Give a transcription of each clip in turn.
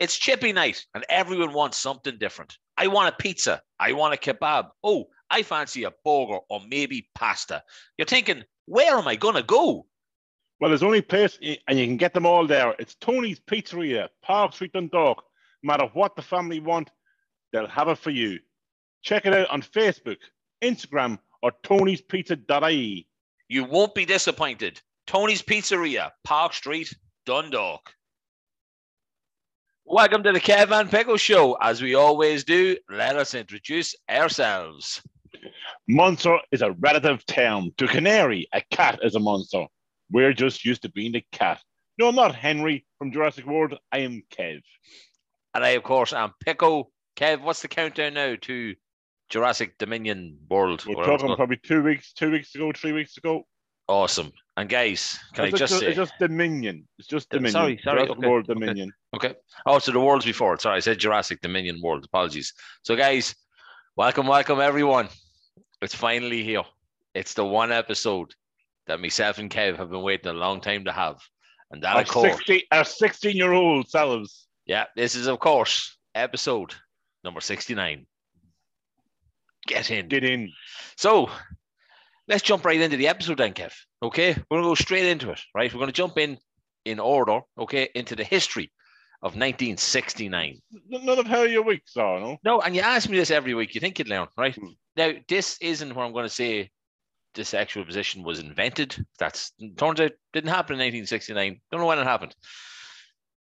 It's chippy night and everyone wants something different. I want a pizza. I want a kebab. Oh, I fancy a burger or maybe pasta. You're thinking, where am I going to go? Well, there's only place, and you can get them all there. It's Tony's Pizzeria, Park Street, Dundalk. No matter what the family want, they'll have it for you. Check it out on Facebook, Instagram, or tonyspizza.ie. You won't be disappointed. Tony's Pizzeria, Park Street, Dundalk. Welcome to the Kev and Pickle Show. As we always do, let us introduce ourselves. Monster is a relative term. To canary, a cat is a monster. We're just used to being the cat. No, I'm not Henry from Jurassic World. I am Kev. And I, of course, am Pickle. Kev, what's the countdown now to Jurassic Dominion World? We're talking probably two weeks, two weeks ago, three weeks ago. Awesome. And guys, can it's I just, just say it's just Dominion? It's just uh, Dominion. Sorry, sorry. Jurassic okay. World Dominion. Okay. okay. Oh, so the world's before. Sorry, I said Jurassic Dominion World. Apologies. So, guys, welcome, welcome, everyone. It's finally here. It's the one episode that myself and Kev have been waiting a long time to have. And that, our of course, 60, our 16 year old selves. Yeah, this is, of course, episode number 69. Get in. Get in. So let's jump right into the episode then, Kev. Okay. We're to go straight into it, right? We're to jump in in order, okay, into the history of 1969. None of how your weeks are, no? No, and you ask me this every week. You think you'd learn, right? Hmm. Now, this isn't where I'm going to say this actual position was invented. That's turns out didn't happen in 1969. Don't know when it happened.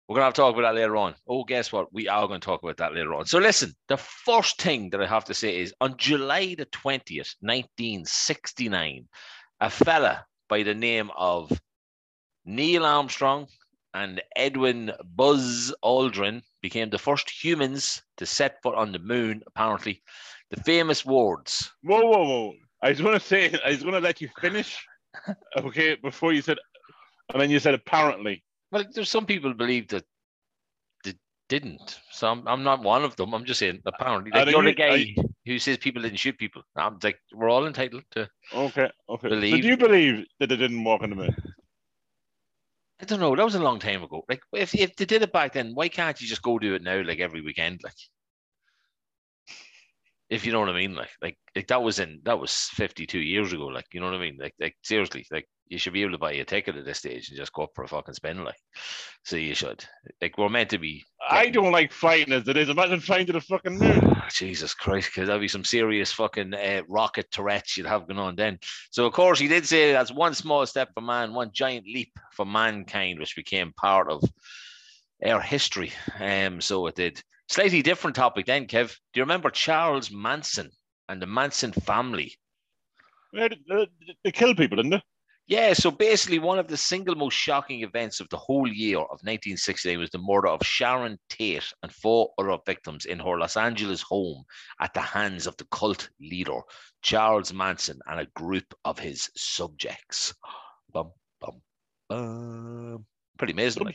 We're gonna have to talk about that later on. Oh, guess what? We are going to talk about that later on. So listen, the first thing that I have to say is on July the 20th, 1969, a fella by the name of Neil Armstrong and Edwin Buzz Aldrin became the first humans to set foot on the moon, apparently. The famous words. Whoa, whoa, whoa. I was going to say, I was going to let you finish, okay, before you said, and then you said apparently. Well, there's some people believe that they didn't. So I'm, I'm not one of them. I'm just saying apparently. Like you're the guy I, who says people didn't shoot people. I'm like, we're all entitled to. Okay, okay. Believe. So do you believe that they didn't walk on the moon? I don't know. That was a long time ago. Like, if, if they did it back then, why can't you just go do it now, like every weekend? Like, if you know what I mean, like like like that was in that was 52 years ago, like you know what I mean, like like seriously, like you should be able to buy a ticket at this stage and just go up for a fucking spin, like so you should. Like we're meant to be. Getting... I don't like flying as it is. Imagine flying to the fucking moon. Jesus Christ, because that'd be some serious fucking uh, rocket Tourette's you'd have going on then. So of course he did say that's one small step for man, one giant leap for mankind, which became part of our history. Um, so it did. Slightly different topic then, Kev. Do you remember Charles Manson and the Manson family? Yeah, they, they killed people, didn't they? Yeah, so basically, one of the single most shocking events of the whole year of 1968 was the murder of Sharon Tate and four other victims in her Los Angeles home at the hands of the cult leader, Charles Manson, and a group of his subjects. Bum, bum, bum. Pretty amazing.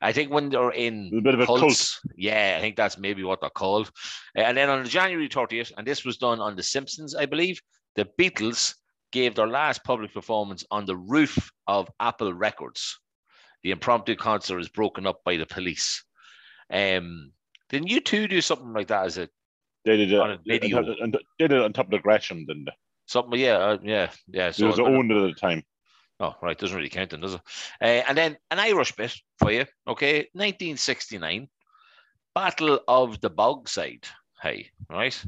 I think when they're in a bit of a cults, cult. yeah, I think that's maybe what they're called. Uh, and then on January 30th, and this was done on The Simpsons, I believe, the Beatles gave their last public performance on the roof of Apple Records. The impromptu concert is broken up by the police. Um, didn't you two do something like that as a they did it on a video? Did it on top of the Gresham, didn't they? Something, yeah, uh, yeah, yeah. So it was owned at the time. Oh, right. Doesn't really count then, does it? Uh, and then an Irish bit for you. Okay. 1969, Battle of the Bogside. Hey, right.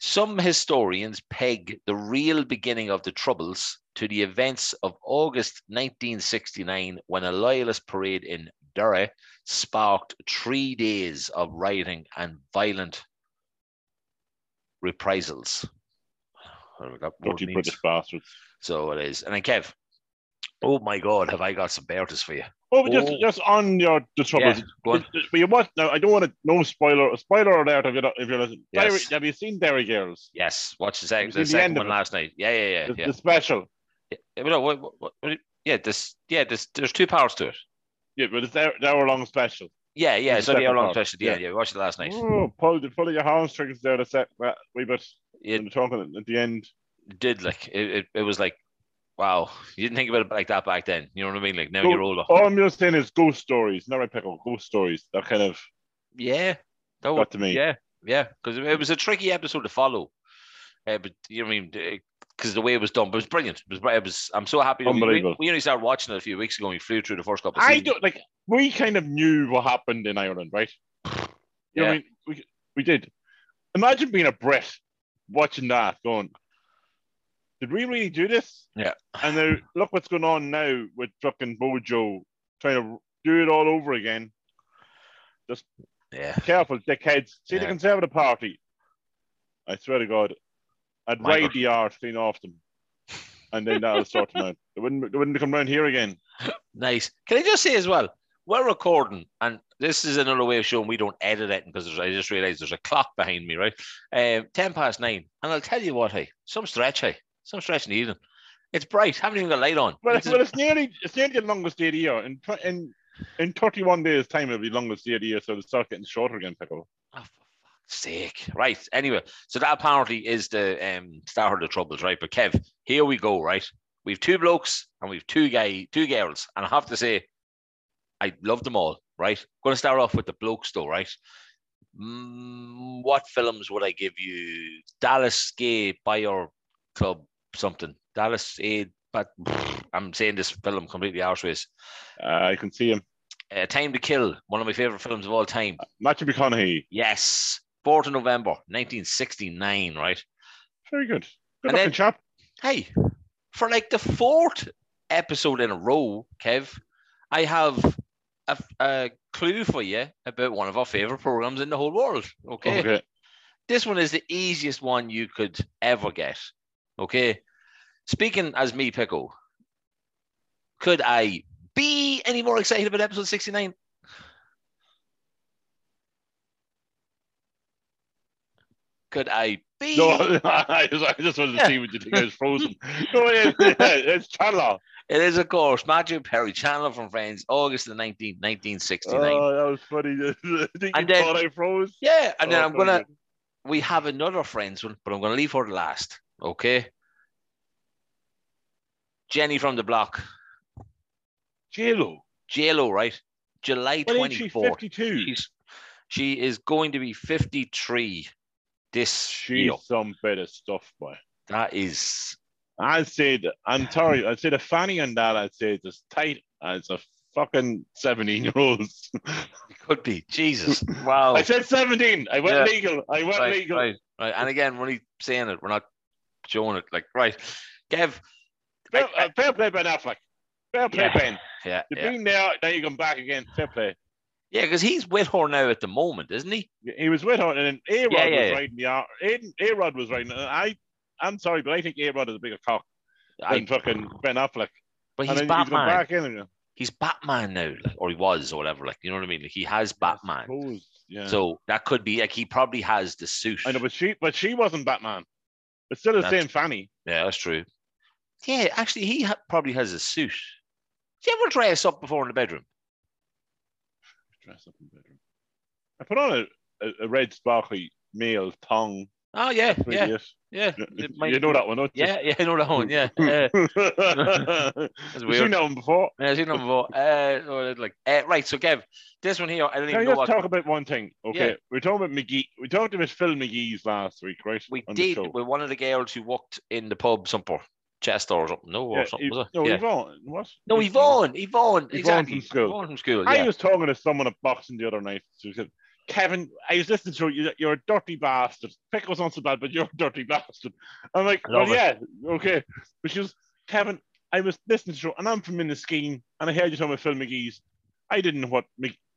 Some historians peg the real beginning of the Troubles to the events of August 1969 when a loyalist parade in Derry sparked three days of rioting and violent reprisals. Dirty British bastards. So it is. And then Kev, oh my God, have I got some Bertus for you? Oh, just, oh. just on your the troubles. Yeah, but you want now? I don't want to no spoiler spoiler alert if you're if you're listening. Yes. have you seen Derry Girls? Yes, watch the, sec- the second the one last night. Yeah, yeah, yeah. The, yeah. the special. Yeah, no, what, what, what, yeah, this yeah, this there's two parts to it. Yeah, but it's the hour long special. Yeah, yeah, it's only hour long special. Yeah, yeah, we watched it last night. Oh, pull, pull your hamstrings there to set we but we bit it, talking at the end. Did like it, it, it was like Wow, you didn't think about it like that back then. You know what I mean? Like now Go- you're older. All I'm just saying is ghost stories, not right pickle, ghost stories. That kind of Yeah, that got to me. yeah, yeah, because it was a tricky episode to follow. Uh, but you know what I mean? Because the way it was done, but it was brilliant. It was, it was I'm so happy. we- Unbelievable. We, we only started watching it a few weeks ago. and We flew through the first couple. Of I seasons. don't like. We kind of knew what happened in Ireland, right? You know what Yeah. I mean? We we did. Imagine being a Brit watching that, going, "Did we really do this?" Yeah. And now look what's going on now with fucking Bojo trying to do it all over again. Yeah, Careful, dickheads. See the Conservative Party. I swear to God, I'd Michael. ride the arse clean off them, and then that'll sort them out. They wouldn't. They wouldn't come round here again. nice. Can I just say as well? We're recording, and this is another way of showing we don't edit it because I just realized there's a clock behind me, right? Um, ten past nine, and I'll tell you what, hey, some stretch, hey, some stretch in the evening. It's bright. Haven't even got light on. Well, is- well, it's nearly it's nearly the longest day of the year. In in in thirty one days' time, it'll be the longest day of the year, so it'll start getting shorter again. Pickle. Oh, for fuck's sake. Right. Anyway, so that apparently is the um, start of the troubles, right? But Kev, here we go, right? We've two blokes and we've two guy, two girls, and I have to say, I love them all, right? going to start off with the blokes, though, right? Mm, what films would I give you? Dallas Gay Buyer Club something. Dallas Aid, but I'm saying this film completely out arseways. Uh, I can see him. Uh, Time to Kill, one of my favorite films of all time. Matthew McConaughey. Yes, 4th of November, 1969, right? Very good. Good And looking then- chap. Hey, for like the fourth episode in a row, Kev, I have a, a clue for you about one of our favorite programs in the whole world. Okay? Okay. This one is the easiest one you could ever get. Okay? Speaking as me, Pickle, could I be any more excited about episode 69? Could I be? No, I just, I just wanted to see what you think I was frozen. No, it, it's Chandler. It is, of course, Matthew Perry, Chandler from Friends, August the 19th, 1969. Oh, that was funny. I think And you then- thought I froze. yeah, and then Oh, I'm gonna good. we have another Friends one, but I'm gonna leave her to last. Okay. Jenny from the block. J-Lo. JLo, right? July What ain't she, 52? She's she is going to be 53 this She's year. some bit of stuff, boy. That is I'd say that, I'm sorry, I'd say the fanny on that, I'd say it's as tight as a fucking 17 year old. could be. Jesus. Wow. I said 17. I went Yeah. legal. I went right, legal. right, right. And again, we're only saying it, we're not showing it. Like, right. Kev. I- Fair, uh, fair play, Ben Affleck. Fair play, Yeah. Ben. yeah, You've yeah. been there, now you come back again. Fair play. Yeah, because he's with her now at the moment, isn't he? He was with her, and then A Rod Yeah, yeah, was riding the arm. A Rod was riding. And I, I'm sorry, but I think A Rod is a bigger cock than I, fucking Ben Affleck. but and he's he's Batman. back in. He's Batman now, like, or he was, or whatever. Like, you know what I mean? Like, he has Batman. Suppose, yeah. So that could be like he probably has the suit. I know, but she, but she wasn't Batman. It's still the That's- same fanny. Yeah, that's true. Yeah, actually, he ha- probably has a suit. Did you ever dress up before in the bedroom? Dress up in the bedroom. I put on a, a, a red sparkly male tongue. Oh yeah, yeah, yeah. you know that one, don't you? Yeah, yeah, I know that one. Yeah, yeah. That's you weird. seen that one before? Yeah, I've seen them before. Uh, like, uh, right. So, Kev, this one here, I don't Can I even know just what talk about one thing? Okay, Yeah. we're talking about McGee. We talked about Phil McGee's last week, right? we on did with one of the girls who walked in the pub, somewhere, Chester or something. No, or Yeah, something was it? no, yeah. Yvonne. What? no, Yvonne, Yvonne, Yvonne exactly. from school. Yvonne from school. I was talking to someone at boxing the other night. She said, Kevin, I was listening to you. You're a dirty bastard. Pickles not so bad, but you're a dirty bastard. I'm like, well, it. yeah, okay. But she was, Kevin, I was listening to you, and I'm from Inniskeen, and I heard you talking about Phil McGee's. I didn't know what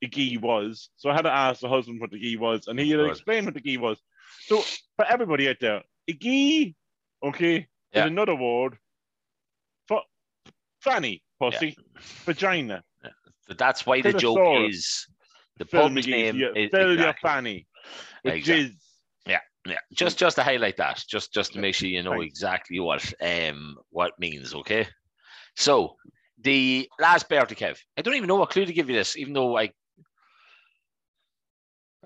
McGee was, so I had to ask the husband what the Gee was, and he had Good. explained what the Gee was. So for everybody out there, a Gee, okay, Yeah. is another word for fanny, pussy, vagina. So that's why the joke is the Phil pub's name yeah, is fill your exactly. fanny with Exactly. jizz. Yeah, just just to highlight that, just just to Yeah, make sure you know thanks. exactly what um what means. Okay, so the last Bertie Kev, I don't even know what clue to give you this, even though I.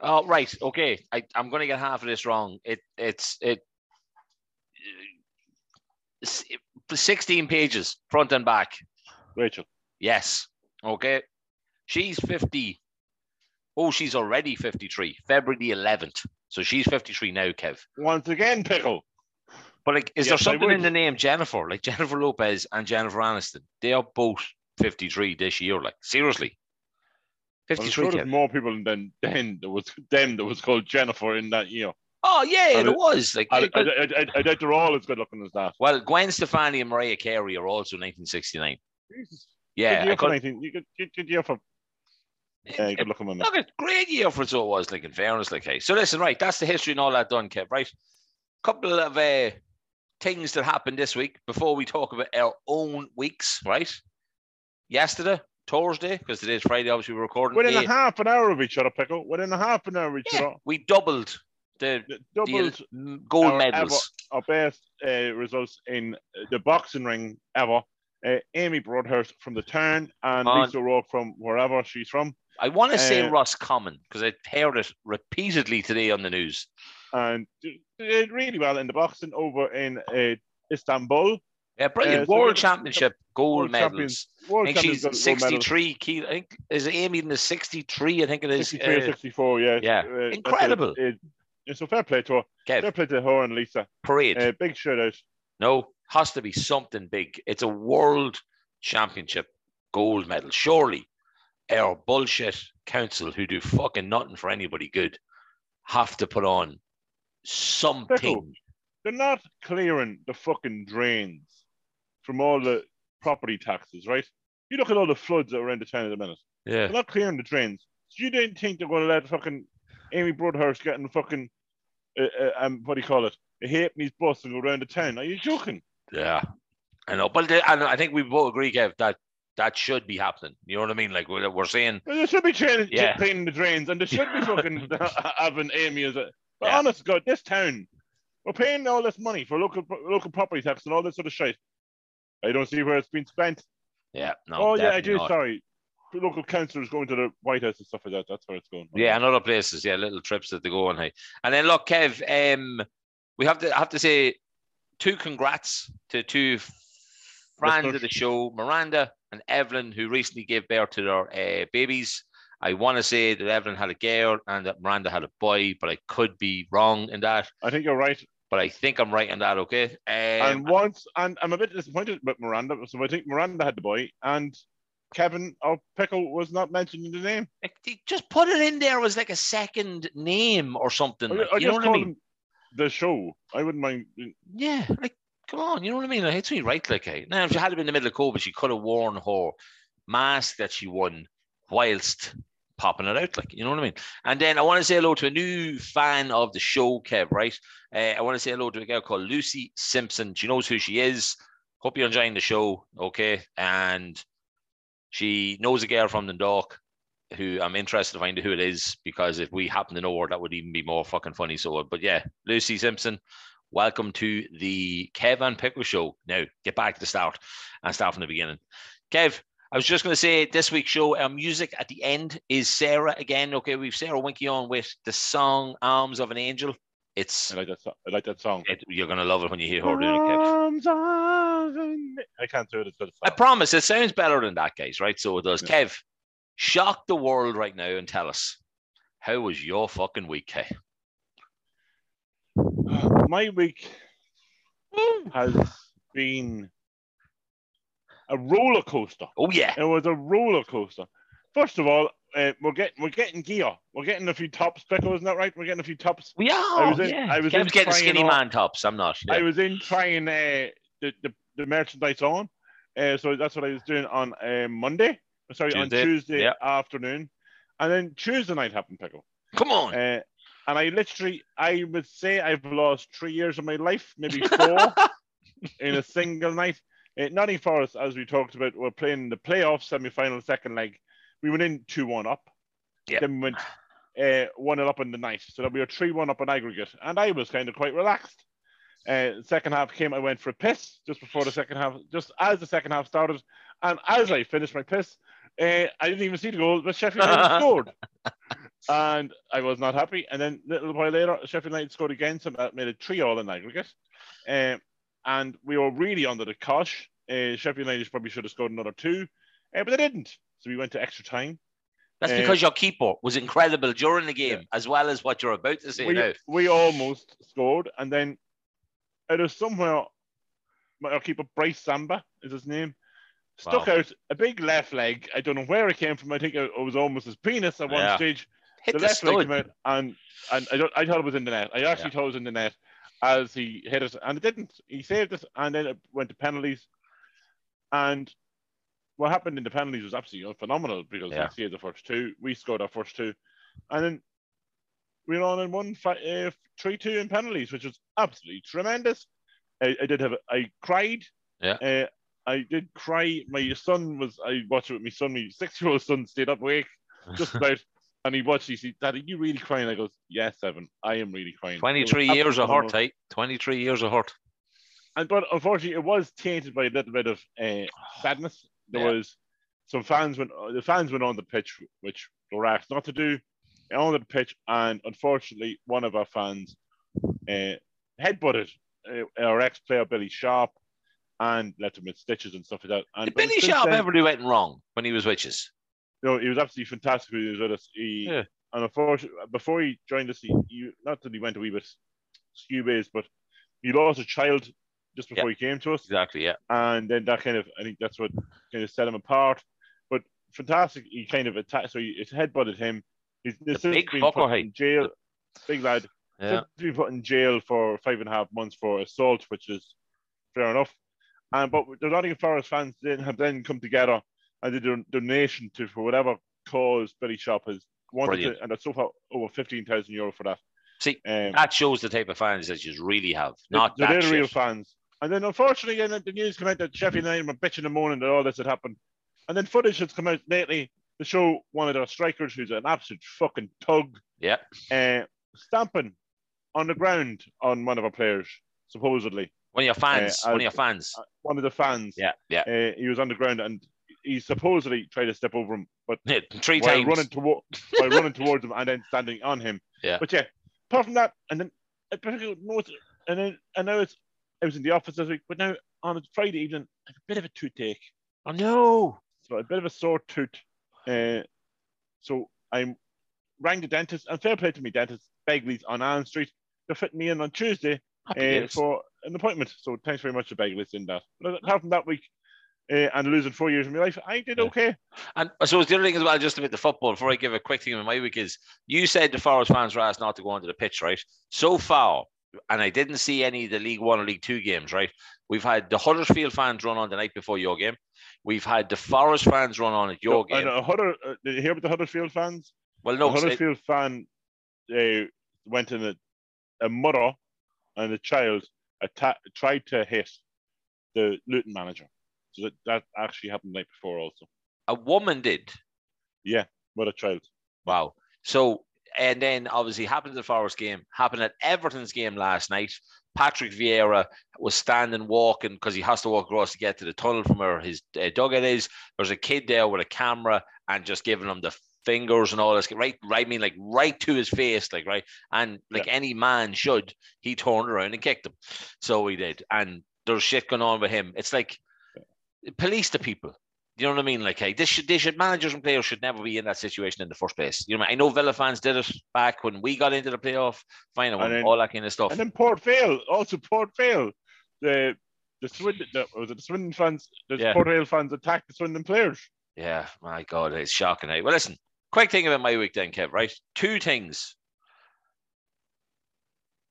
Oh right, okay. I I'm gonna get half of this wrong. It it's it. It's- 16 pages, front and back. Rachel. Yes. Okay. She's 50. Oh, she's already 53, February the 11th. So she's 53 now, Kev. Once again, pickle. But like, is Yes, there something in the name Jennifer? Like Jennifer Lopez and Jennifer Aniston. They are both 53 this year. Like, seriously. I'm 53. sure there's more people than then there was them that was called Jennifer in that year. Oh, yeah, And it it- was. Like, I, it- I, I, I, I doubt they're all as good looking as that. well, Gwen Stefani and Mariah Carey are also 1969. Jesus. Yeah. good year for could- 19. You good, good, good year for good looking women. Look, a great year for so it was, like in fairness, like hey. So listen, right, that's the history and all that done, Kev. Right, couple of uh, things that happened this week before we talk about our own weeks. Right, yesterday, Thursday, because today's Friday, obviously we're recording. Within eight- a half an hour of each other, pickle. Within a half an hour of each yeah, other. we doubled the, mm, gold medals. our best uh, results in the boxing ring ever. Uh, Amy Broadhurst from the turn and On- Lisa Rourke from wherever she's from. I want to say uh, Roscommon because I heard it repeatedly today on the news. And did really well in the boxing over in uh, Istanbul. Yeah, brilliant. Uh, World good- Championship gold World medals. champions- I World think champions she's got gold medals. 63 kilo. I think is Amy in the 63. I think it is. 63 or Uh, 64, yeah. yeah. Uh, Incredible. it. So fair play to her. Kev, Fair play to her and Lisa. parade. Uh, big shout out. No, has to be something big. It's a world championship gold medal. Surely our bullshit council who do fucking nothing for anybody good have to put on something. They're not clearing the fucking drains from all the property taxes, right? You look at all the floods that are around the town at the minute. Yeah. They're not clearing the drains. So you didn't think they're going to let fucking Amy Broadhurst get in fucking, uh, uh, um, what do you call it, a halfpenny's bus and go around the town? Are you joking? Yeah. I know. But the, and I think we both agree, Kev, that that should be happening. You know what I mean? Like we're, we're saying, Well, they should be cleaning, Yeah. cleaning the drains and there should be fucking having Amy as a. But Yeah. honest God, this town, we're paying all this money for local local property tax and all this sort of shit. I don't see where it's been spent. yeah, no. oh yeah, I do. not. Sorry, local councillors going to the White House and stuff like that. That's where it's going. Yeah, and other places, yeah, little trips that they go on. Hey, and then look, Kev, um, we have to have to say two congrats to two friends of the show, Miranda and Evelyn, who recently gave birth to their uh, babies. I want to say that Evelyn had a girl and that Miranda had a boy, but I could be wrong in that. I think you're right. But I think I'm right in that. Okay. Um, and once, and I'm a bit disappointed with Miranda. So I think Miranda had the boy, and Kevin or Pickle was not mentioned in the name. just put it in there as like a second name or something. I, like, I you know what I mean? the show. I wouldn't mind. Yeah, like come on, you know what I mean? Like, it's me right, like hey. Now if she had been in the middle of COVID, she could have worn her mask that she won whilst popping it out, like you know what I mean. And then I want to say hello to a new fan of the show, Kev. Right? Uh, I want to say hello to a girl called Lucy Simpson. She knows who she is. Hope you're enjoying the show, okay? And she knows a girl from Dundalk who I'm interested to find out who it is because if we happen to know her, that would even be more fucking funny. So, but yeah, Lucy Simpson, welcome to the Kev and Pickle Show. Now, get back to the start and start from the beginning. Kev, I was just going to say this week's show, our music at the end is Sara again. Okay, we've Sara Winky on with the song Arms of an Angel. It's I like that. So- I like that song. it, you're to love it when you hear her doing it, Kev. Arms of an- I can't do it as good I promise it sounds better than that, guys, right? So it does. Yeah. Kev, shock the world right now and tell us how was your fucking week, Kev? My week has been a roller coaster. Oh yeah, It was a roller coaster. First of all, uh, we're getting we're getting gear. We're getting a few tops, Pickle, isn't that right? We're getting a few tops. we are. I was in- yeah. I was Kev's in getting skinny on- man tops. I'm not. I was in trying uh, the, the the merchandise on, uh, so that's what I was doing on uh, Monday. Sorry, on Tuesday, Tuesday yeah. afternoon, and then Tuesday night happened, Pickle. Come on. Uh, and I literally, I would say I've lost three years of my life, maybe four, in a single night. Uh, Nottingham Forest, as we talked about, were playing the playoff semi-final second leg. We went in two one up. Yeah. Then we went uh, one up in the night, so that we were three one up on aggregate, and I was kind of quite relaxed. Uh, second half came, I went for a piss just before the second half, just as the second half started, and as I finished my piss, uh, I didn't even see the goal, but Sheffield United scored, and I was not happy. And then a little while later, Sheffield United scored again, so that made it three all in aggregate. Um, and we were really under the cosh. Uh, Sheffield United probably should have scored another two, uh, but they didn't. So we went to extra time. That's Uh, because your keeper was incredible during the game, Yeah. as well as what you're about to say we, now. we almost scored, and then out of somewhere, my- our keeper Brice Samba is his name, stuck Wow. out a big left leg. I don't know where it came from. I think it it was almost his penis at one Yeah. stage. Hit the the, left leg came out, and and I don't. I thought it was in the net. I actually Yeah. thought it was in the net as he hit it, and it didn't. He saved it, and then it went to penalties. And what happened in the penalties was absolutely phenomenal because Yeah. he saved the first two. We scored our first two, and then we were on and won uh, three two in penalties, which was absolutely tremendous. I, I did have. I cried. Yeah. Uh, I did cry. My son was. I watched it with my son. My six-year-old son stayed up awake just about, and he watched. He said, "Dad, are you really crying?" I goes, "Yes, Evan. I am really crying." 23 years of hurt, right? 23 years of hurt. and but unfortunately, it was tainted by a little bit of uh, sadness. There Yeah. was some fans went. The fans went on the pitch, which they were asked not to do, on the pitch, and unfortunately, one of our fans uh, headbutted uh, our ex-player Billy Sharp and left him with stitches and stuff like that. And Did Billy Sharp then- ever do anything wrong when he was witches? No, he was absolutely fantastic when he was with us. He, Yeah. And unfortunately, before he joined us, he, he not that he went a wee bit skew but he lost a child just before he came to us. Exactly, yeah. And then that kind of, I think that's what kind of set him apart. But fantastic, he kind of attacked, so he it headbutted him. He's The big been fucker, put in jail. Big lad. Yeah. Since been put in jail for five and a half months for assault, which is fair enough. And but the Nottingham Forest fans then have then come together and did a donation to for whatever cause Billy Sharp has wanted to, and that's so far over fifteen thousand euro for that. See, Um, That shows the type of fans that you really have. Not they're that the real fans. And then unfortunately, the news came out that Sheffield United were bitching in the morning that all this had happened. And then footage has come out lately to show one of their strikers, who's an absolute fucking tug, Yeah. uh, stamping on the ground on one of our players, supposedly. One of your fans. Uh, one of your fans. Uh, One of the fans. Yeah, yeah. Uh, he was on the ground and he supposedly tried to step over him, but Three while times. running toward while running towards him and then standing on him. Yeah. But yeah, apart from that, and then I particularly noticed, and then I know it's I was in the office this week, but now on a Friday evening, I have a bit of a toothache, oh, no. so a bit of a sore tooth. Uh, so I rang the dentist, and fair play to me, dentist Begley's on Allen Street. They're fitting me in on Tuesday uh, for an appointment. So thanks very much to Begley's in that. But apart from that week. Uh, and losing four years of my life, I did Yeah. okay. And I suppose the other thing as well, just about the football, before I give a quick thing on my week, is you said the Forest fans were asked not to go onto the pitch, right? So far, and I didn't see any of the League One or League Two games, right? We've had the Huddersfield fans run on the night before your game. We've had the Forest fans run on at your And game. a Hudder, uh, did you hear about the Huddersfield fans? Well, no. no, I- Huddersfield fan uh, went in a, a mother and a child atta- tried to hit the Luton manager. So that, that actually happened the night before also. a woman did. Yeah, What a child. Wow. So, and then obviously happened at the Forest game, happened at Everton's game last night. Patrick Vieira was standing walking because he has to walk across to get to the tunnel from where his uh, dugout is. There's a kid there with a camera and just giving him the fingers and all this, right? Right, I mean, like right to his face, like right. And like any man should, he turned around and kicked him. So he did. And there's shit going on with him. It's like police the people. You know what I mean? Like, hey, this should, they should managers and players should never be in that situation in the first place. You know, I, mean? I know Villa fans did it back when we got into the playoff final, And then- all that kind of stuff. And then Port Vale, also Port Vale. The the Swindon, the, was it the Swindon fans, the Yeah. Port Vale fans attacked the Swindon players. Yeah, my God, it's shocking. eh? Well, listen, quick thing about my week then, Kev, right? Two things.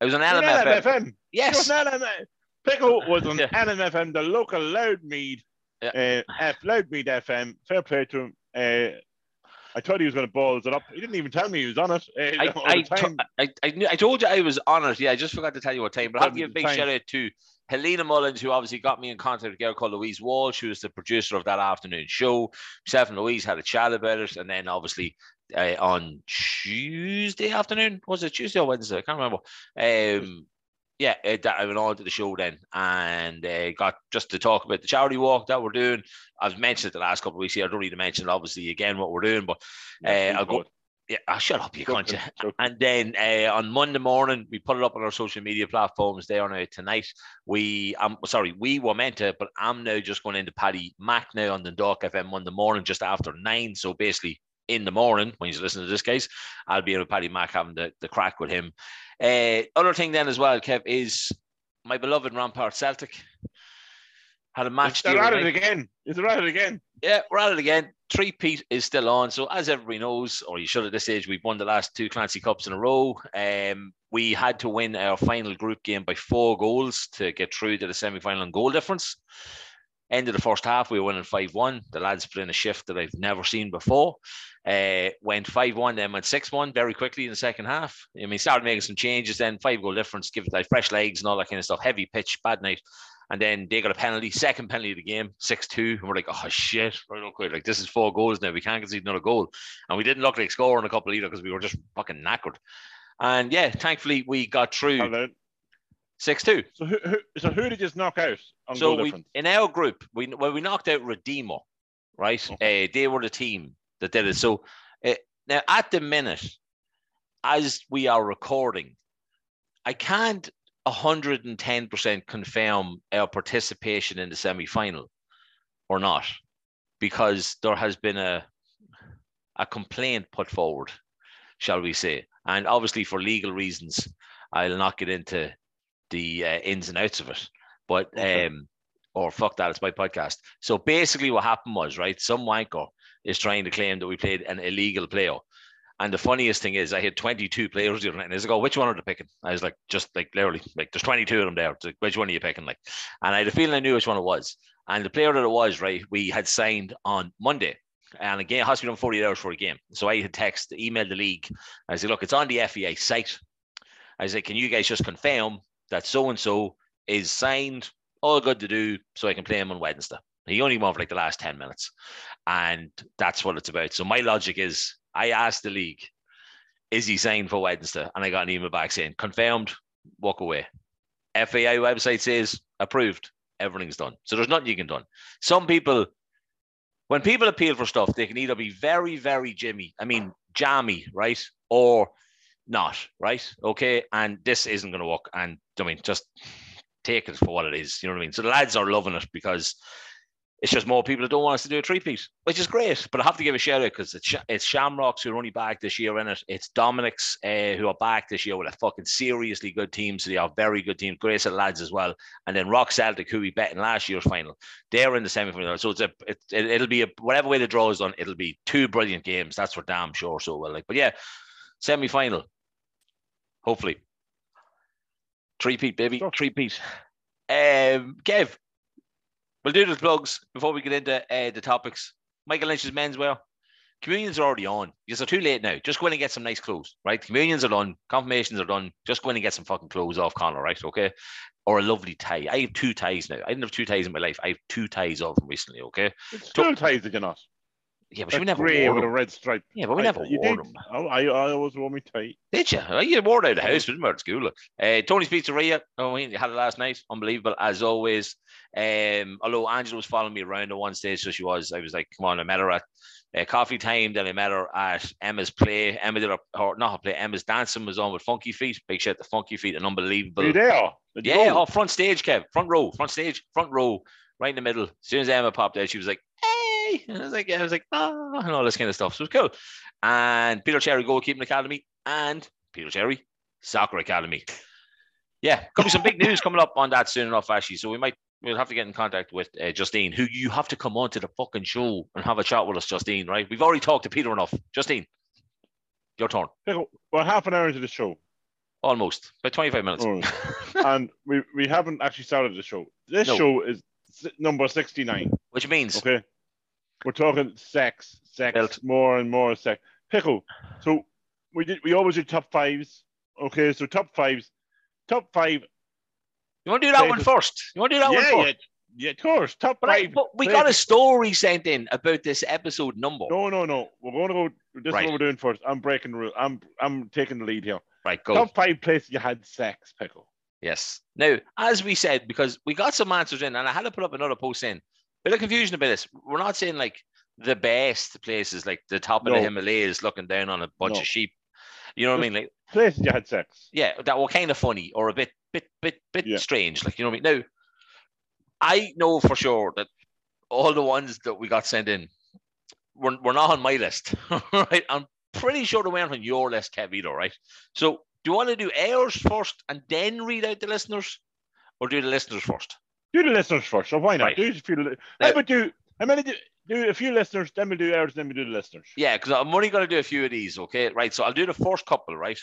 It was an LMFM. LMFM. It was Yes. an LMFM. Pickle was on Yeah. LMFM, the local Louth Meath, Yeah. uh, F, Louth Meath FM. Fair play to him. Uh, I thought he was going to balls it up. He didn't even tell me he was on it. Uh, I, I, to- I, I, knew, I told you I was on it. Yeah, I just forgot to tell you what time. But I have to Told me give a big time. shout out to Helena Mullins, who obviously got me in contact with a girl called Louise Walsh, who was the producer of that afternoon show. Myself and Louise had a chat about it. And then obviously uh, on Tuesday afternoon, was it Tuesday or Wednesday? I can't remember. Um, yeah, uh, I went on to the show then and uh, got just to talk about the charity walk that we're doing. I've mentioned it the last couple of weeks here. I don't need to mention it obviously again what we're doing, but uh, I'll go-. Yeah, oh, shut up, you can't. And then uh, on Monday morning, we put it up on our social media platforms there now tonight. We, um, sorry, we were meant to, but I'm now just going into Paddy Mac now on the Dock FM Monday morning just after nine. So basically, in the morning when he's listening to this case, I'll be in with Paddy Mac having the, the crack with him. Uh, other thing then as well, Kev, is my beloved Rampart Celtic had a match. the They're at it again. It at it again? Yeah, we're at it again. Three Pete is still on. So as everybody knows, or you should at this stage, we've won the last two Clancy Cups in a row. Um, we had to win our final group game by four goals to get through to the semi-final in goal difference. End of the first half, we were winning 5-1. The lads put in a shift that I've never seen before. Uh, went 5-1, then went 6-1 very quickly in the second half. I mean, started making some changes then, five goal difference, give it like fresh legs and all that kind of stuff. Heavy pitch, bad night. And then they got a penalty, second penalty of the game, 6 2. And we're like, oh shit, right, okay. Like, this is four goals now. We can't concede another goal. And we didn't look like scoring a couple either because we were just fucking knackered. And yeah, thankfully we got through. 6 2. So who, who so who did you just knock out on So we, difference? in our group, we well, we knocked out Redeemer, right? Uh, they were the team that did it. So uh, now at the minute, as we are recording, I can't 110% confirm our participation in the semi-final or not, because there has been a a complaint put forward, shall we say, and obviously for legal reasons, I'll not get into the uh, ins and outs of it. But um, or fuck that, it's my podcast. So basically, what happened was right. Some wanker is trying to claim that we played an illegal player. And the funniest thing is, I had 22 players the other night, and I go, oh, "Which one are they picking?" I was like, "Just like literally, like there's 22 of them there. Like, which one are you picking?" Like, and I had a feeling I knew which one it was. And the player that it was, right, we had signed on Monday, and again, it has to be done 48 hours for a game. So I had text, emailed the league. I said, "Look, it's on the FAI site." I said, "Can you guys just confirm that so and so is signed, all good to do, so I can play him on Wednesday?" He only won for like the last 10 minutes. And that's what it's about. So my logic is I asked the league, is he signed for Wednesday? And I got an email back saying, confirmed, walk away. FAI website says approved, everything's done. So there's nothing you can do. Some people, when people appeal for stuff, they can either be very, very Jimmy, I mean, jammy, right? Or not, right? Okay. And this isn't going to work. And I mean, just take it for what it is. You know what I mean? So the lads are loving it because it's just more people that don't want us to do a three-piece, which is great. But I have to give a shout out because it's, it's Shamrocks who are only back this year in it. It's Dominic's uh, who are back this year with a fucking seriously good team. So they are very good team, great set lads as well. And then Rock Celtic, who we bet in last year's final, they're in the semi-final. So it's a it, it, it'll be a whatever way the draw is done, it'll be two brilliant games. That's for damn sure. So well, like, but yeah, semi-final, hopefully. Three-peat, baby, Sure. three-peat. Um, Kev, We'll do the plugs before we get into uh, the topics. Michael Lynch's menswear. Communions are already on. You're so too late now. Just go in and get some nice clothes, right? Communions are done. Confirmations are done. Just go in and get some fucking clothes off Connor, right? Okay. Or a lovely tie. I have two ties now. I didn't have two ties in my life. I have two ties of them recently, okay? It's still ties, did you not? Yeah, but we never grey wore with a red stripe. Yeah, but we I- never you wore did. them. Oh, I, I always wore me tie. Did you? Oh, You wore it out of the house, didn't wear it at school. Uh, Tony's Pizzeria. Oh, we had it last night. Unbelievable, as always. Um, although Angela was following me around at one stage, so she was. I was like, come on, I met her at uh, coffee time. Then I met her at Emma's play. Emma did her, not her play. Emma's dancing was on with Funky Feet. Big shout to Funky Feet, an unbelievable. Were you there? Did Yeah, oh, front stage, Kev. Front row, front stage, front row, right in the middle. As soon as Emma popped out, she was like, hey. And I was like, yeah, I was like, ah, and all this kind of stuff. So it was cool. And Peter Cherry Goalkeeping Academy and Peter Cherry Soccer Academy. Yeah, could be some big news coming up on that soon enough, actually. So we might we'll have to get in contact with uh, Justine, who you have to come on to the fucking show and have a chat with us, Justine, right? We've already talked to Peter enough. Justine, your turn. We're half an hour into the show, Almost. About 25 minutes. Oh. and we, we haven't actually started the show. This No. show is number 69. Which means Okay. We're talking sex, sex, Belt. more and more sex. Pickle. So we did. We always do top fives. Okay, so top fives, top five. you want to do that one David. You want to do that yeah, one first? yeah, yeah, of course. Top But, I, five. but we got a story sent in about this episode number. No, no, no. We're going to go. This Right. is what we're doing first. I'm breaking the rule. I'm I'm taking the lead here. Right, go. Top five places you had sex, pickle. Yes. Now, as we said, because we got some answers in, and I had to put up another post in. Bit of confusion about this. We're not saying like the best places, like the top of No. the Himalayas, looking down on a bunch No. of sheep. You know what I mean? Like, Places you had sex. yeah, that were kind of funny or a bit, bit, bit, bit Yeah. strange. Like, you know what I mean? Now, I know for sure that all the ones that we got sent in were, were not on my list, right? I'm pretty sure they weren't on your list, Kev, either, right? So, do you want to do ours first and then read out the listeners, or do the listeners first? Do the listeners first. So why not? Right. Do a few. li- Now- do. I'm gonna do, do a few listeners, then we'll do ours, then we'll do the listeners. Yeah, because I'm only going to do a few of these, okay? Right. So I'll do the first couple, right?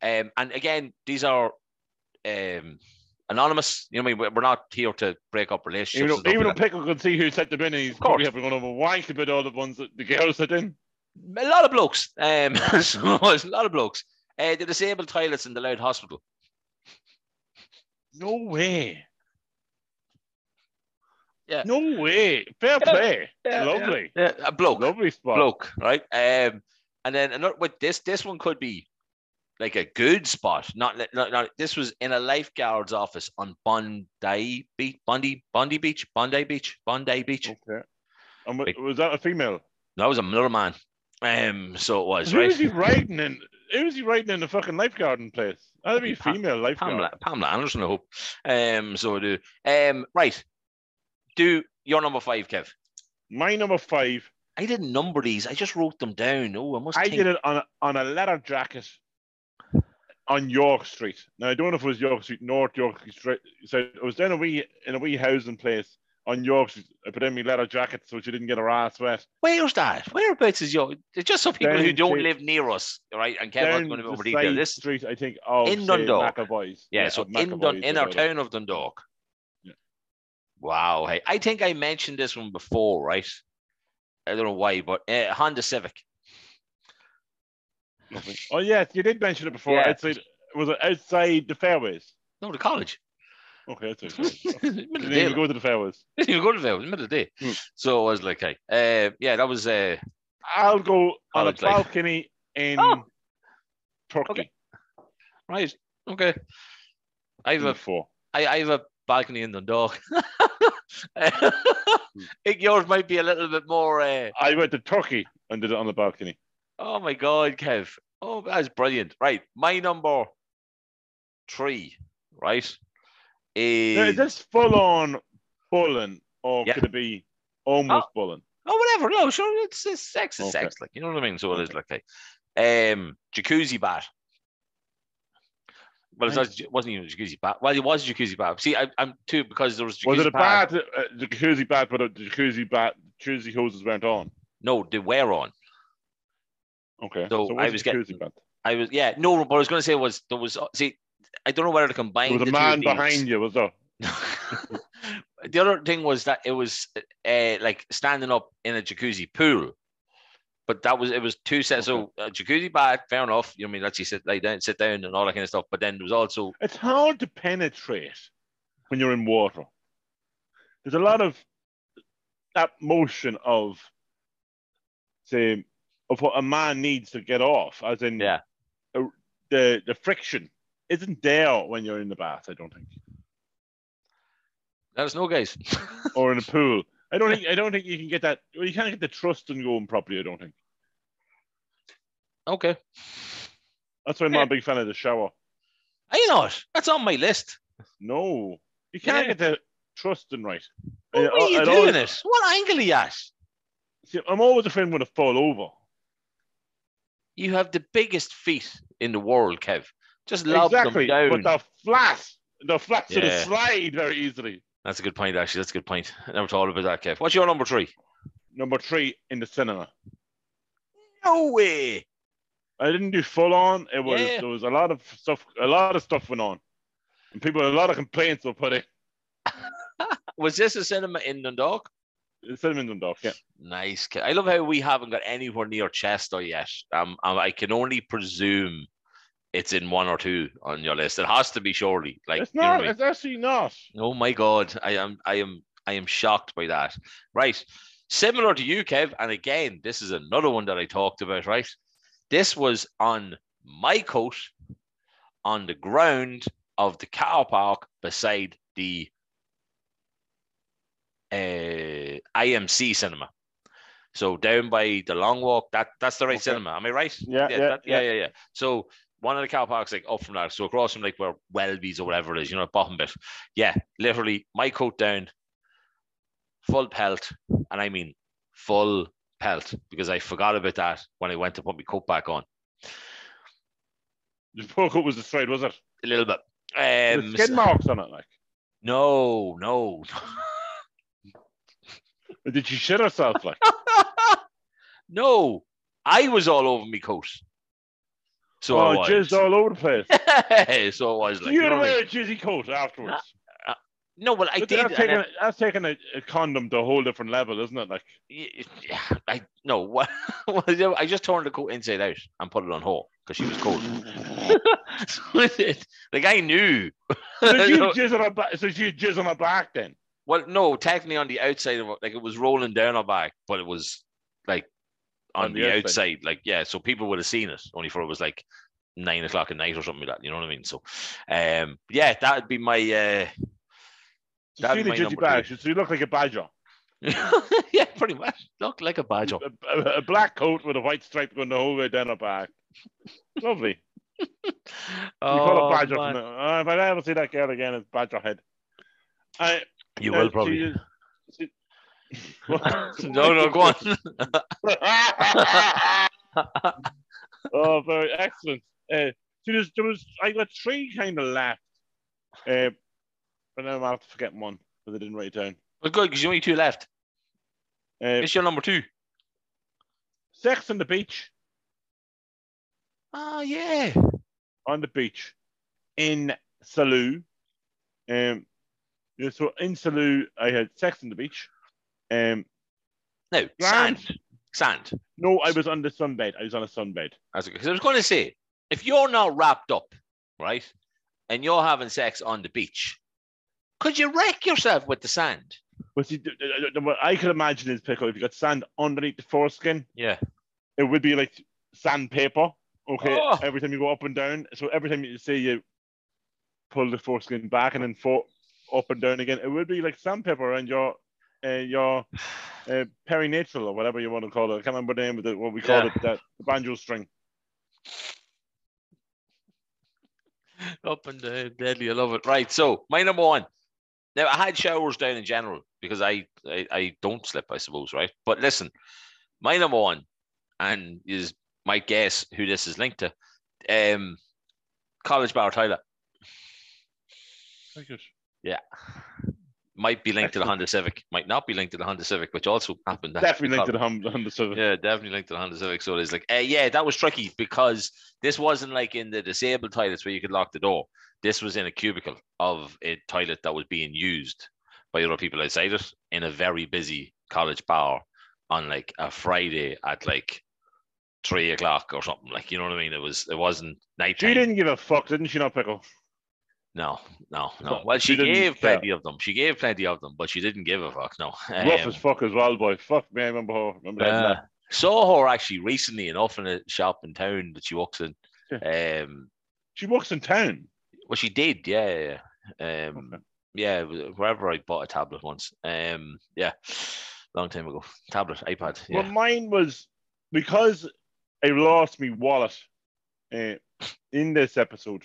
Um, and again, these are um anonymous. You know, what I mean, We're- not here to break up relationships. Even and though, stuff even though like. Pickle can see who sent them in, and he's Of probably having going over wank about all the ones that the girls sent in. a lot of blokes. Um, so a lot of blokes. Uh, the disabled toilets in the Louth Hospital. No way. Yeah. No way. Fair play. Yeah, Lovely. Yeah, a bloke. Lovely spot. bloke, right? Um, and then another with this this one could be like a good spot. Not, not, not this was in a lifeguard's office on Bondi Beach, Bondi, Bondi Beach, Bondi Beach, Bondi Beach. Okay. And wa- was that a female? That was another man. Um, so it was Who right. was he riding in? Who was he riding in the fucking lifeguarding place? That'd be a Pa- female lifeguard. Pamela, Pamela Anderson, I hope. Um, so I do. Um, right. Do your number five, Kev. My number five. I didn't number these. I just wrote them down. Oh, I must. I think. did it on a, on a leather jacket on York Street. Now I don't know if it was York Street, North York Street. So it was down a wee in a wee housing place on York Street. I put in my leather jacket so she didn't get her ass wet. Where's that? Whereabouts is your? It's just so people Down who don't to- live near us, right? And Kevin's going to be over detail. This, street, I think. Of In Dundalk. McAvoy's. yeah. So of in Dun, in our town of Dundalk. Wow. Hey, I think I mentioned this one before, right? I don't know why, but uh, Honda Civic. Oh yes, you did mention it before. Yeah. Outside was it outside the fairways? No, the college. Okay, that's it. middle Didn't day. even go to the fairways. Even go to the fairways, middle of the day. Hmm. So I was like, hey, uh, yeah, that was uh, I'll go on a College life. balcony in Oh. Turkey. Okay. right. Okay. I have a four. I, I have a balcony in Dundalk. I think yours might be a little bit more. Uh, I went to Turkey and did it on the balcony. oh my God, Kev. Oh, that's brilliant. Right. My number three, right, Now, is. is this full on bulling or Yeah. could it be almost bulling? oh, whatever. No, sure. It's, it's sex is Okay. sex. Like, you know what I mean? So it is like, hey. um, jacuzzi bath. Well, it's Nice. not, it wasn't even a jacuzzi bath. Well, it was a jacuzzi bath. See, I, I'm too because there was jacuzzi Was it a bath. uh, the jacuzzi bath, but the jacuzzi bath, jacuzzi hoses weren't on? No, they were on. Okay. So it I was was getting- bath. I was yeah no, but I was going to say was there was see I don't know whether to combine. There was a the of man behind you, was there? the other thing was that it was uh, like standing up in a jacuzzi pool, but that was it was two sets. So a jacuzzi bath, fair enough. You know, what I mean, let you sit lie down, sit down, and all that kind of stuff. But then there was also It's hard to penetrate when you're in water. There's a lot of that motion of, say, of what a man needs to get off, as in Yeah. uh, the the friction isn't there when you're in the bath. I don't think, let us know, guys. or in a pool. I don't think I don't think you can get that. Well, you can't get the trust and going properly. I don't think. okay, That's why I'm not a big fan of the shower. I know it. That's on my list. No, you can't Yeah. get the trust in right. What I- are you I'd doing always- it? What angle are you at? See, I'm always afraid when I fall over. You have the biggest feet in the world, Kev. Just lob exactly, them down. but they're flat. They're flat, so they slide very easily. That's a good point, actually. That's a good point. I never thought about that, Kev. What's your number three? Number three in the cinema. No way. I didn't do full on. It was Yeah. there was a lot of stuff. A lot of stuff went on, and people a lot of complaints were put in. Was this a cinema in Dundalk? Cinema in Dundalk, yeah. Nice. I love how we haven't got anywhere near Chester yet. Um, um, I can only presume it's in one or two on your list. It has to be surely. Like it's you know not. I mean? It's actually not. Oh my god, I am I am I am shocked by that. Right. Similar to you, Kev, and again, this is another one that I talked about, right? This was on my coat on the ground of the car park beside the uh, IMC cinema. So down by the long walk, that that's the right Okay. cinema. Am I right? Yeah, yeah, that- yeah, yeah. yeah, yeah. So one of the car parks like up from that. So across from like where Welby's or whatever it is, you know, bottom bit. Yeah, literally my coat down, full pelt, and I mean full pelt because I forgot about that when I went to put my coat back on The poor coat was destroyed, was it? a little bit. The Um, skin marks on it, like. no, no. Did she shit herself, like? no, I was all over my coat. So oh, I was. jizzed all over the place. so it was like you you had know to what I wear mean? a jizzy coat afterwards. Uh, uh, no, well I But did. That's taking, then- a, that's taking a, a condom to a whole different level, isn't it? Like, Yeah, I no. What? I just turned the coat inside out and put it on hold because she was cold. So it- the guy knew. so she No, jizz on her back. So she jizz on her back then. well, no, technically on the outside of it, like it was rolling down her back, but it was like on, On the the, outside. outside. like yeah. So people would have seen it only for it was like nine o'clock at night or something like that. You know what I mean? So, um, yeah, that would be my. uh That'd be the my number two. So you look like a badger. yeah, pretty much. Look like a badger. A, a- a black coat with a white stripe going the whole way down her back. Lovely. You call Oh, it badger. The, uh, if I ever see that girl again, it's badger head. I, You uh, will probably. She- no, no, go on. oh, very excellent. Uh, so there's, there was I got three kind of left, uh, but now I have to forget one because I didn't write it down. Well, good, because you only two left. Uh, It's your number two. sex on the beach, Oh, yeah. on the beach, in Salou. Um, yeah, so in Salou, I had sex on the beach. Um, No, Grand. sand. Sand. no, I was on the sunbed. I was on a sunbed. Because I was going to say, if you're not wrapped up, right, and you're having sex on the beach, could you wreck yourself with the sand? But see, what I could imagine is pickle if you got sand underneath the foreskin, Yeah. it would be like sandpaper. Okay, Oh. every time you go up and down. So every time you say you pull the foreskin back and then for, up and down again, it would be like sandpaper around your uh, your uh, perinatal or whatever you want to call it. I can't remember the name of it, what we call Yeah. it, that the banjo string. Up and down, deadly. I love it. Right. So, my number one. Now, I had showers down in general because I, I, I don't slip, I suppose, right? But listen, my number one, and is my guess who this is linked to, um, College Bar Toilet. Very good. Might be linked to the Honda Civic, might not be linked to the Honda Civic, which also happened. Definitely linked to the Honda Civic. Yeah, definitely linked to the Honda Civic. So it is like, uh, yeah, that was tricky because this wasn't like in the disabled toilets where you could lock the door. This was in a cubicle of a toilet that was being used by other people outside it in a very busy college bar on like a Friday at like three o'clock or something. Like, you know what I mean? It was, it wasn't night She didn't give a fuck, didn't she? Not pickle. No, no, no. No, Well, she she, gave plenty of them. She gave plenty of them, but she didn't give a fuck. No. Rough Um, as fuck as well, boy. Fuck me, I remember her. Remember that? Uh, saw her actually recently enough in a shop in town that she works in. Um, She works in town. well, she did, yeah, yeah, yeah. Um, Okay. yeah, wherever I bought a tablet once. Um, yeah, long time ago. Tablet, iPad. Well, mine was because I lost my wallet uh, in this episode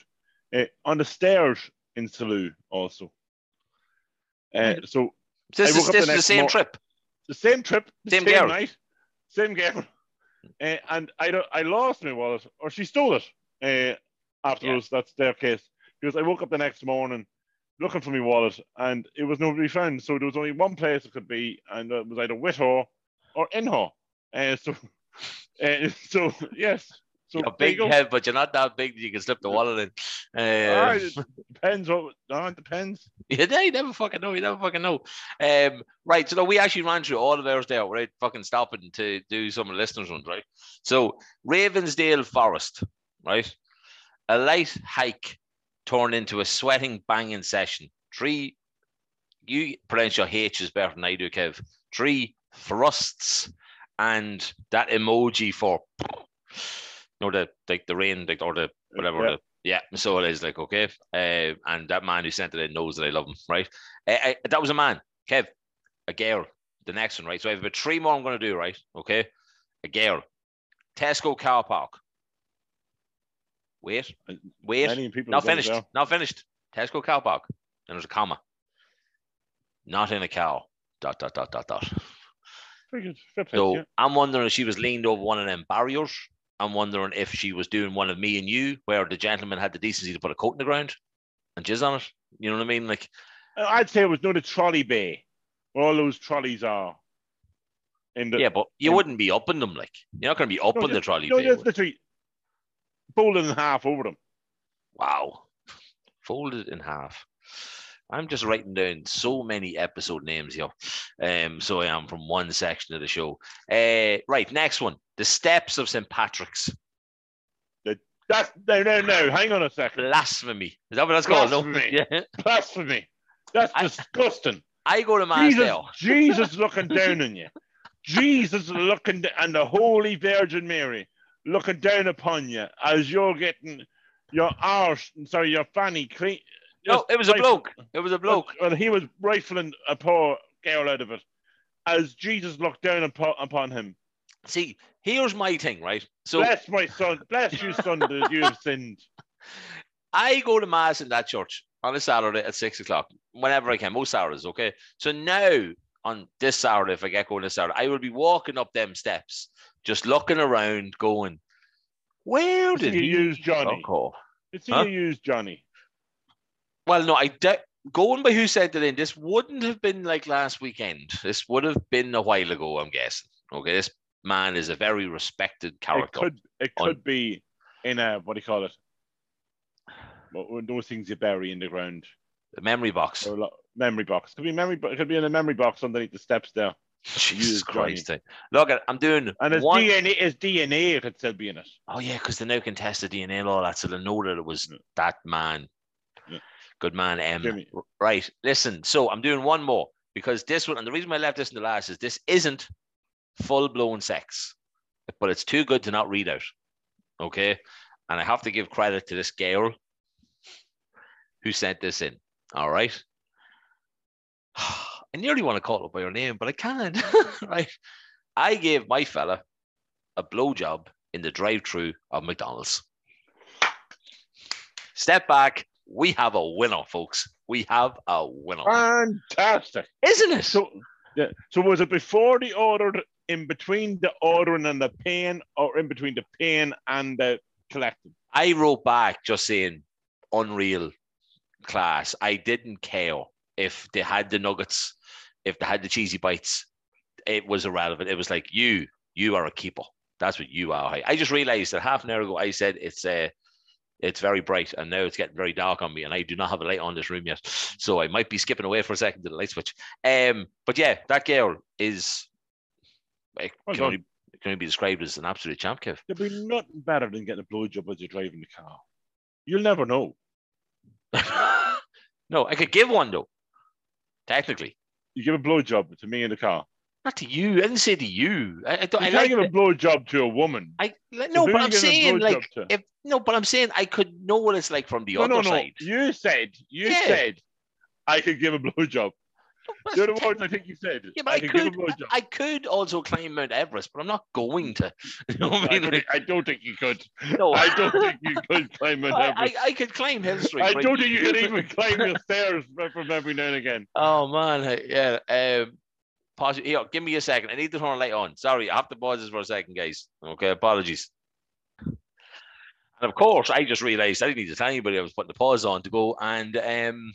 uh, on the stairs in Salou also. Uh, so this is this the the same trip. the same trip, the Same same, girl. night, same girl, uh, and I don't, I lost my wallet or she stole it uh, afterwards. That's their case because I woke up the next morning looking for my wallet and it was nobody found. So there was only one place it could be, and it was either with her or in her. Uh, so, uh, so yes. So You're there you big head, but you're not that big that you can slip the wallet in. Uh, it depends. What, no, it depends. Yeah, you never fucking know. You never fucking know. Um, right. So no, we actually ran through all of ours there without fucking stopping to do some of the listeners' ones, right? So Ravensdale Forest, right? A light hike turned into a sweating banging session. Three, you pronounce your H's better than I do, Kev. Three thrusts and that emoji for, you know, the like the rain, like or the whatever. Yeah. The, yeah, so it is like okay, uh, and that man who sent it in knows that I love him, right? Uh, I, that was a man, Kev, a girl the next one, right? So I have about three more I'm going to do, right? Okay. A girl. Tesco car park. Wait, wait. Not have done it finished. Not finished. Tesco car park. And there's a comma. Not in a cow. Dot dot dot dot dot. Very good. Fair play, So yeah. I'm wondering if she was leaned over one of them barriers. I'm wondering if she was doing one of me and you, where the gentleman had the decency to put a coat in the ground and jizz on it. You know what I mean? Like, Uh, I'd say it was not a trolley bay, where all those trolleys are. In the, yeah, but you in- wouldn't be up in them. Like, you're not going to be upping the just- trolley. no, bay, would- literally folded in half over them. Wow. Folded in half. I'm just writing down so many episode names here. Um, so I am from one section of the show. Uh, right, next one. The steps of St. Patrick's. That's no, no, no. Hang on a second. Blasphemy. Is that what that's called? No? Blasphemy. Yeah. Blasphemy. That's I- disgusting. I go to mass Jesus. Jesus looking down on you. Jesus looking, d- and the Holy Virgin Mary looking down upon you as you're getting your arse, sorry, your fanny clean. No, it was a bloke. It was a bloke. Well, he was rifling a poor girl out of it as Jesus looked down upon, upon him. See, here's my thing, right? So bless my son, bless you, son, that you have sinned. I go to mass in that church on a Saturday at six o'clock, whenever I can, most Saturdays, okay? So now on this Saturday, if I get going this Saturday, I will be walking up them steps, just looking around, going, Where did you he use Johnny. It's Huh? you use Johnny. Well, no, I de- going by who sent it in, this wouldn't have been like last weekend. This would have been a while ago, I'm guessing. Okay, this man is a very respected It character. could, it on- could be in a what do you call it? What those things you bury in the ground. the memory box. Or a lo- memory box. Could be memory. It could be in a memory box underneath the steps there. Jesus use Johnny. Christ. eh. Look, at I'm doing And his one. DNA, his DNA could still be in it. Oh yeah, because they now can test the DNA and all that, so they know that it was that man. Good man, M. Jimmy. Right. Listen, so I'm doing one more because this one, and the reason why I left this in the last is this isn't full blown sex, but it's too good to not read out. Okay, and I have to give credit to this girl who sent this in. All right. I nearly want to call her by her name, but I can't. right. I gave my fella a blowjob in the drive-through of McDonald's. Step back. We have a winner, folks. We have a winner, Fantastic. isn't it? So, yeah. So was it before the order, in between the ordering and the paying, or in between the paying and the collecting? I wrote back just saying, unreal class. I didn't care if they had the nuggets, if they had the cheesy bites. It was irrelevant. It was like you, you are a keeper. That's what you are. I just realized that half an hour ago I said it's uh, it's very bright, and now it's getting very dark on me, and I do not have a light on this room yet, so I might be skipping away for a second to the light switch. Um, but yeah, that girl is. It Well can, only, it can only be described as an absolute champ, Kev. There'd be nothing better than getting a blowjob as you're driving the car. You'll never know. no, I could give one though. Technically, You give a blowjob to me in the car. Not to you. I didn't say to you. I, I, don't, You I like. give a blowjob to a woman. I no, who but I'm saying like to? if no, but I'm saying I could know what it's like from the No, other no, no. side. You said, you Yeah. said, I could give a blowjob. But- You're the words I think you said. Yeah, but I, could, could. give a. I could also climb Mount Everest, but I'm not going to. You know what I I mean? don't, Like, think, I don't think you could. no, I don't think you could climb Mount Everest. I, I could climb Hill Street. I don't think you could even climb the stairs from every now and again. Oh man, yeah. Um, pause. Here, give me a second. I need to turn a light on. Sorry, I have to pause this for a second, guys. Okay, apologies. And of course, I just realised I didn't need to tell anybody I was putting the pause on to go and um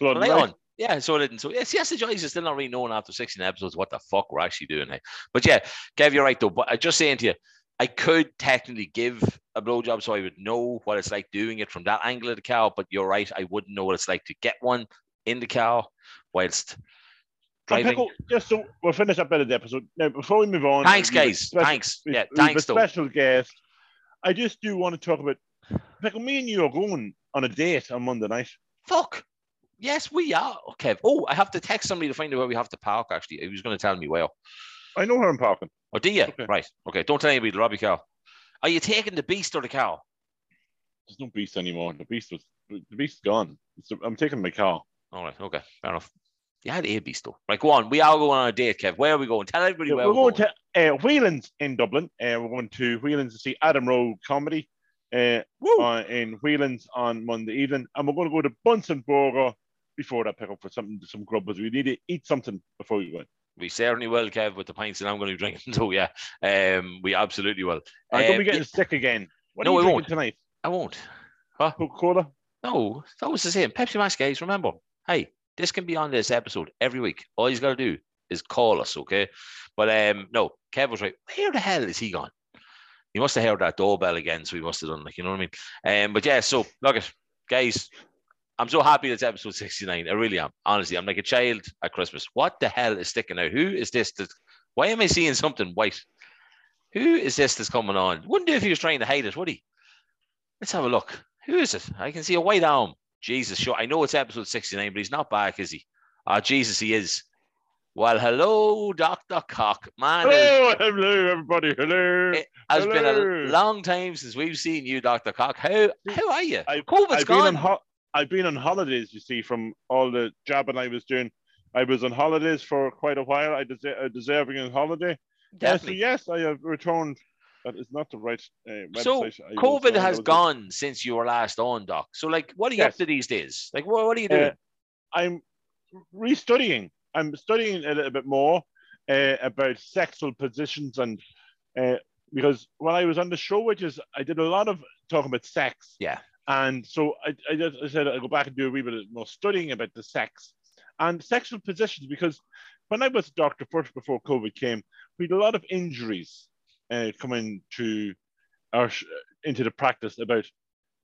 light light. on. Yeah, so I didn't. So yes, yes, the joys is still not really knowing after 16 episodes what the fuck we're actually doing. Hey? But yeah, Kev, you're right though. But I just saying to you, I could technically give a blowjob so I would know what it's like doing it from that angle of the cow. But you're right, I wouldn't know what it's like to get one in the cow whilst. Pickle, just so we'll finish up bit of the episode. Now, before we move on, Thanks, we have a guys. special- Thanks. Yeah, thanks a though. special guest. I just do want to talk about Pickle. Me and you are going on a date on Monday night. Fuck. Yes, we are. Okay. Oh, I have to text somebody to find out where we have to park. Actually, he was going to tell me where. I know where I'm parking. Oh, do you? Okay. Right. Okay. Don't tell anybody the Robbie cow. Are you taking the beast or the cow? There's no beast anymore. The beast was the beast's gone. It's- I'm taking my car. All right. Okay. Fair enough. You had A beast though. Right, go on. We are going on a date, Kev. Where are we going? Tell everybody Yeah, where we're we're, going to uh, Whelan's in Dublin. Uh, we're going to Whelan's to see Adam Rowe comedy uh, on, in Whelan's on Monday evening, and we're going to go to Bunsen Burger before that. Pick up for something, some grub, because we need to eat something before we go in. We certainly will, Kev, with the pints that I'm going to be drinking. So yeah, um, we absolutely will. I'm going to Um, be getting yeah, sick again. What No, are I you won't. tonight? I won't. Huh? Coca Cola. No, that was the same. Pepsi Max, guys. Remember, hey, this can be on this episode every week. All he's got to do is call us, okay? But um, no, Kev was right. Where the hell is he gone? He must have heard that doorbell again, so he must have done like you know what I mean. Um, but yeah, so look at guys. I'm so happy it's episode 69. I really am. Honestly, I'm like a child at Christmas. What the hell is sticking out? Who is this? That, why am I seeing something white? Who is this that's coming on? Wouldn't do if he was trying to hide it, would he? Let's have a look. Who is it? I can see a white arm. Jesus, sure. I know it's episode 69, but he's not back, is he? Ah, Jesus, he is. Well, hello, Dr. Cock. Man, Hello, hello, everybody. Hello. It has been a long time since we've seen you, Dr. Cock. How how are you? I've- COVID's I've been on gone. ho- I've been on holidays. You see, from all the jobbing I was doing, I was on holidays for quite a while. I deserve a deserving on holiday. Uh, so Definitely. yes, I have returned. That is not the right uh. So, I COVID has gone since you were last on, Doc. So, like, what are you up to these days? Like, what, what are you doing? Uh, I'm restudying. I'm studying a little bit more uh, about sexual positions and uh, because when I was on the show, which is I did a lot of talking about sex. Yeah. And so I, I just I said I'll go back and do a wee bit more studying about the sex and sexual positions because when I was a doctor first before COVID came, we had a lot of injuries uh, coming to our into the practice about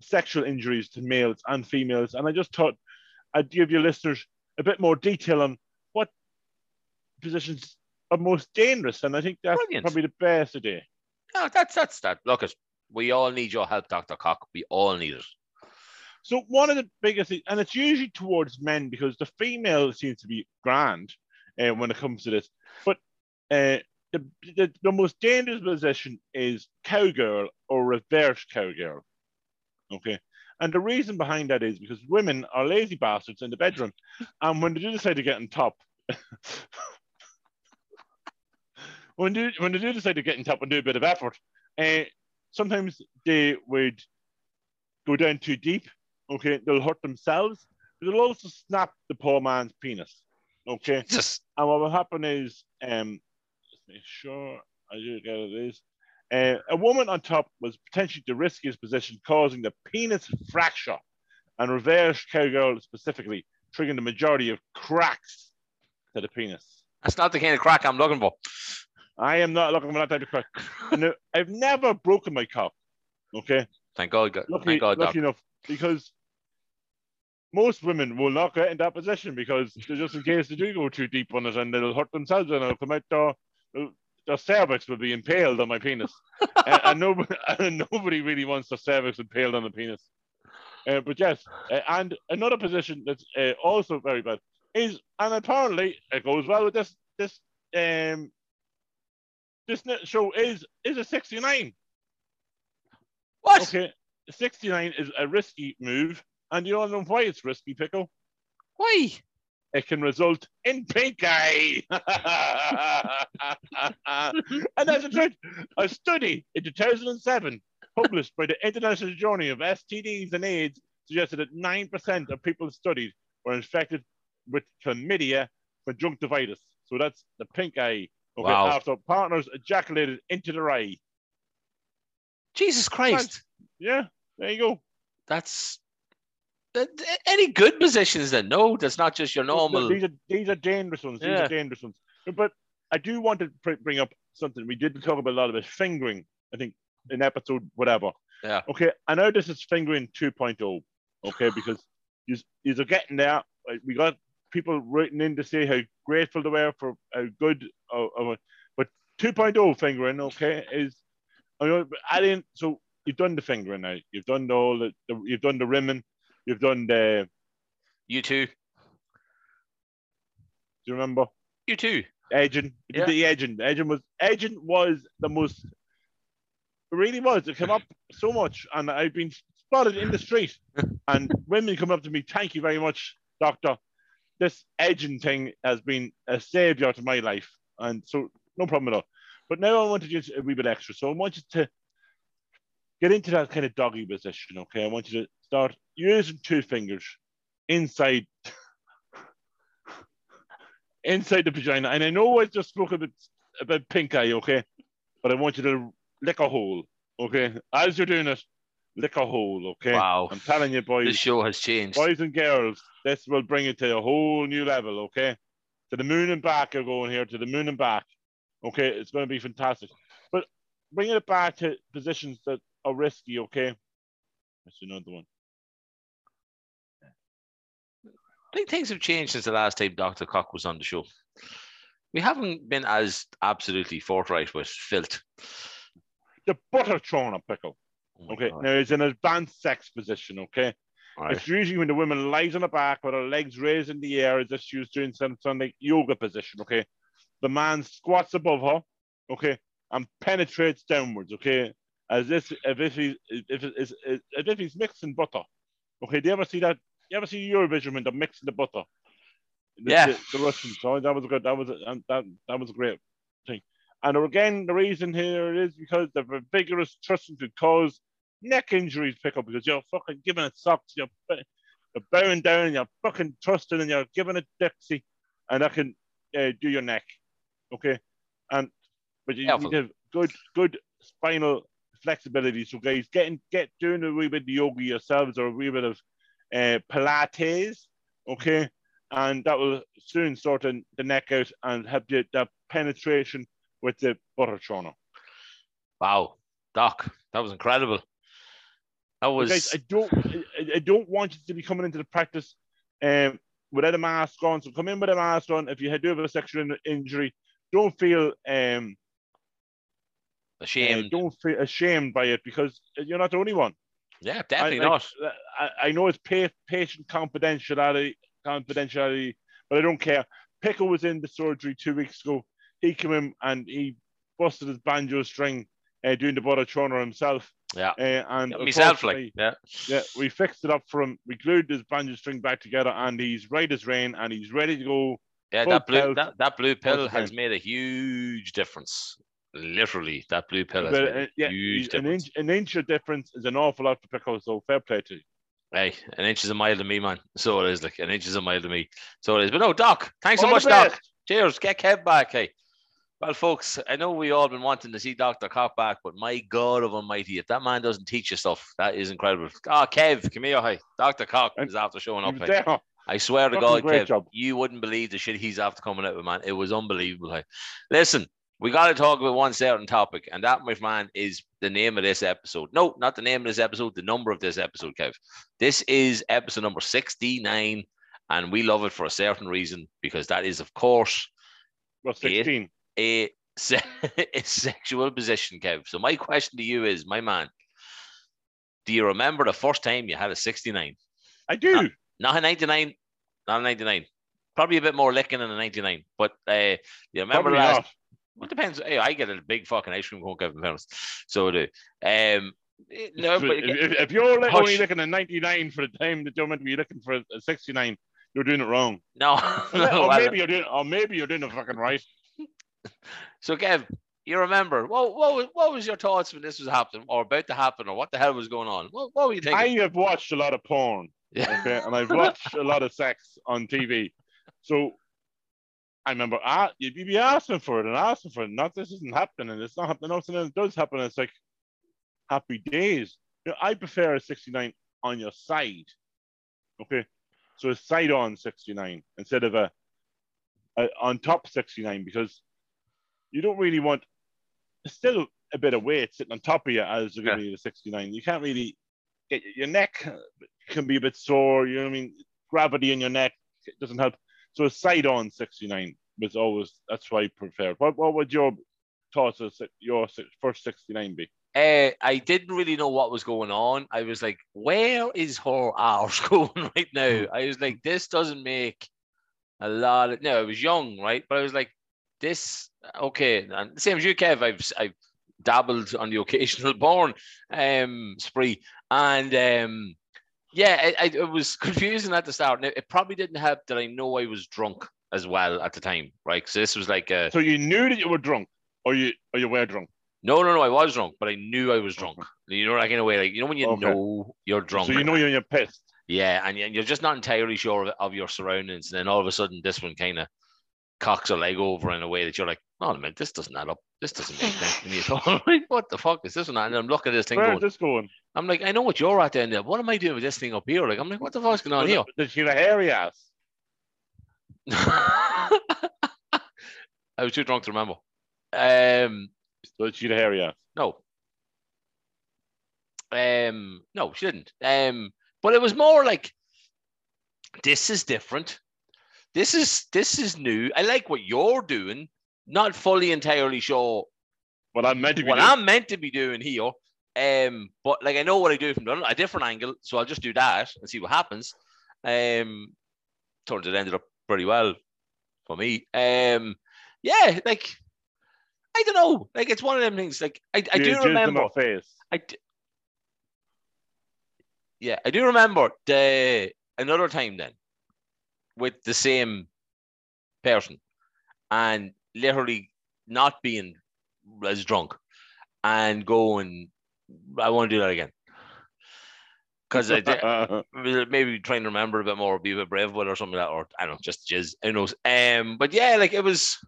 sexual injuries to males and females, and I just thought I'd give your listeners a bit more detail on what positions are most dangerous, and I think that's Brilliant. probably the best idea. No, that's that's that. Look. We all need your help, Dr. Cock. We all need it. So one of the biggest things, and it's usually towards men because the female seems to be grand uh, when it comes to this, but uh, the, the the most dangerous position is cowgirl or reverse cowgirl. Okay. And the reason behind that is because women are lazy bastards in the bedroom. And when they do decide to get on top, when they, when they do decide to get on top and do a bit of effort, uh, sometimes they would go down too deep. Okay. They'll hurt themselves. But they'll also snap the poor man's penis. Okay. And what will happen is, um, make sure I do get it is, uh, a woman on top was potentially the riskiest position, causing the penis fracture, and reverse cowgirl specifically, triggering the majority of cracks to the penis. that's not the kind of crack I'm looking for. I am not looking for that type of crack. I've never broken my cock. Okay, Thank God. God- lucky, Thank God, Doc. lucky enough, because most women will not get in that position because just in case they do go too deep on it and they'll hurt themselves and they'll come out their, their cervix will be impaled on my penis. and, and, nobody, and nobody really wants their cervix impaled on the penis. Uh, but yes, uh, and another position that's uh, also very bad is, and apparently it goes well with this this um this show is is a 69. What? Okay, 69 is a risky move, and you don't know why it's risky, Pickle. Why? It can result in pink eye. and that's the truth. A study in 2007 published by the International Journal of STDs and AIDS suggested that 9% of people studied were infected with chlamydia conjunctivitis. So that's the pink eye. Okay, Wow. after partners ejaculated into the eye. Jesus Christ. Yeah, there you go. That's that- Uh, any good positions then? No, that's not just your normal. These are these are dangerous ones. These Yeah. are dangerous ones. But I do want to bring up something. We didn't talk about a lot about fingering. I think in episode whatever. Yeah. Okay. I know this is fingering 2.0. Okay, because you you're getting there. We got people writing in to say how grateful they were for how good. Of, of. But 2.0 fingering, okay, is I mean, adding. So you've done the fingering now. You've done the, the you've done the rimming. You've done the. You too. Do you remember? You too. Edging. Yeah. The edging. Edging was edging was the most it really was. It came up so much and I've been spotted in the street and women come up to me, thank you very much, doctor. this edging thing has been a savior to my life, and so no problem at all. But now I want to do a wee bit extra. So I want you to get into that kind of doggy position. Okay, I want you to start using two fingers inside inside the vagina. And I know I just spoke a bit about pink eye, okay, but I want you to lick a hole, okay. As you're doing it, lick a hole, okay. Wow. I'm telling you, boys. This show has changed. Boys and girls, this will bring it to a whole new level, okay? To the moon and back are going here, to the moon and back. Okay, it's going to be fantastic. But bringing it back to positions that are risky, okay? That's another one. I think things have changed since the last time Dr. Cock was on the show. We haven't been as absolutely forthright with filth. The butter thrown a pickle. Oh Okay, now it's an advanced sex position, okay? Right. It's usually when the woman lies on her back with her legs raised in the air as if she was doing some, some like yoga position, okay? The man squats above her, okay, and penetrates downwards, okay? As if if, if he's if is as if he's mixing butter. Okay, do you ever see that? You ever see Eurovision when they're mixing the butter? The, Yeah. The, the Russians. So that was good. That was a, that that was a great thing. And again, the reason here is because the vigorous thrusting could cause neck injuries pick up because you're fucking giving it socks, you're, you're bowing down, you're fucking thrusting, and you're giving it Dixie, and that can uh, do your neck. Okay, and but you Careful. need to have good good spinal flexibility. So guys, getting get doing a wee bit of yoga yourselves or a wee bit of uh, Pilates, okay, and that will soon sort the the neck out and help you that penetration with the butter. Wow. Doc, that was incredible. That was guys, I don't, I, don't want you to be coming into the practice um, without a mask on. So come in with a mask on. If you do have a sexual injury, don't feel um, uh, ashamed. don't feel ashamed by it because you're not the only one. Yeah, definitely I, not. I, I know it's pa- patient confidentiality, confidentiality, but I don't care. Pickle was in the surgery two weeks ago. He came in and he busted his banjo string uh, doing the butter churner himself. Yeah. Uh, and Myself, like, yeah. yeah, we fixed it up for him. We glued his banjo string back together, and he's right as rain, and he's ready to go. Yeah, that blue that, that blue pill has made a huge difference. Literally, that blue pill But, uh, a yeah, huge an difference. inch, an inch of difference is an awful lot for Pickle. So fair play to you. Hey, an inch is a mile to me, man. So it is. Like an inch is a mile to me. So it is. But no, Doc, thanks so much, the Doc. Cheers. Get Kev back. Hey. Well, folks, I know we all been wanting to see Dr. Cock back, but my God of Almighty, if that man doesn't teach you stuff, that is incredible. Ah, Kev, come here. Hey, Dr. Cock is after showing up. Hey. I swear to God, Kev, job. you wouldn't believe the shit he's after coming out with, man. It was unbelievable. Hey. Listen, we got to talk about one certain topic, and that, my man, is the name of this episode. No, not the name of this episode, the number of this episode, Kev. This is episode number 69, and we love it for a certain reason because that is, of course, Well, 16. a, se- a sexual position, Kev. So, my question to you is, my man, do you remember the first time you had a 69? I do. Not a 99, not a 99. Probably a bit more licking than a 99. But uh, you remember Probably last? not. Well, it depends. Hey, I get a big fucking ice cream cone, Kevin Fairness. So I do. Um, no, if, but if, if you're Hush. only looking at 99 for the time that you're meant to be looking for a 69, you're doing it wrong. no. or no, well, maybe you're doing, or maybe you're doing it fucking right. so, Kev, you remember what, what, was, what was your thoughts when this was happening or about to happen or what the hell was going on? What, what were you thinking? I have watched a lot of porn, yeah. okay, and I've watched a lot of sex on TV. So I remember ah, you'd be asking for it and asking for it. Not this isn't happening, it's not happening. Nothing else does happen. It's like happy days. You know, I prefer a 69 on your side. Okay. So a side on 69 instead of a, a on top 69 because you don't really want still a bit of weight sitting on top of you as you're giving you the 69. You can't really get your neck can be a bit sore, you know what I mean? Gravity in your neck doesn't help. So a side on 69 was always that's why I preferred. What what would your thoughts of your first 69 be? Uh, I didn't really know what was going on. I was like, where is her arse going right now? I was like, this doesn't make a lot of no, I was young, right? But I was like, this okay, and same as you, Kev. I've I've dabbled on the occasional porn um spree. And um yeah, I, I, it was confusing at the start. Now, it probably didn't help that I know I was drunk as well at the time, right? So this was like a So you knew that you were drunk, or you or you were drunk. no, no, no. I was drunk, but I knew I was drunk. You know, like in a way, like you know when you Okay. know you're drunk. So you know you're, you're pissed. Yeah, and and you're just not entirely sure of, of your surroundings, and then all of a sudden, this one kind of cocks a leg over in a way that you're like, "Oh man, this doesn't add up. This doesn't make sense to me at all. Like, what the fuck is this one?" And I'm looking at this thing Where's going, this going? I'm like, I know what you're at down there. What am I doing with this thing up here? Like, I'm like, what the fuck's going on here? Did she have a hairy ass? I was too drunk to remember. Um, Did she have a hairy ass? no. Um, no, she didn't. Um, but it was more like this is different. This is this is new. I like what you're doing. Not fully entirely sure What I'm meant to be what doing. I'm meant to be doing here. Um, but like I know what I do from a different angle, so I'll just do that and see what happens. Um, turns it ended up pretty well for me. Um, yeah, like I don't know, like it's one of them things. Like I, I do remember. I d- yeah, I do remember the another time then with the same person and literally not being as drunk and going, I want to do that again. Because I did, maybe trying to remember a bit more, be a bit brave with it or something like that, or I don't know, just jizz. Who knows? Um, but yeah, like it was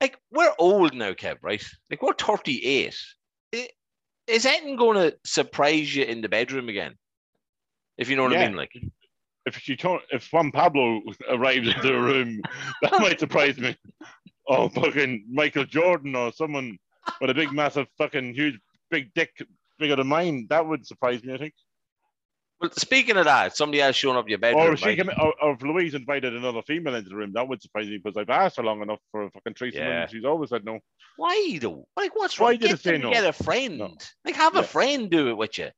like we're old now, Kev, right? Like we're 38. I- Is anything going to surprise you in the bedroom again? If you know what I mean, like if she told, if Juan Pablo arrives into the room, that might surprise me. Oh, fucking Michael Jordan or someone with a big, massive, fucking huge, big dick bigger than mine. That would surprise me, I think. Well, speaking of that, somebody else showing up your bedroom. Or if right? came, or, or if Louise invited another female into the room, that would surprise me because I've asked her long enough for a fucking threesome, Yeah. and she's always said no. Why though? Like, what's Why wrong? did Get it say them no? Get a friend. No. Like, have a friend do it with you.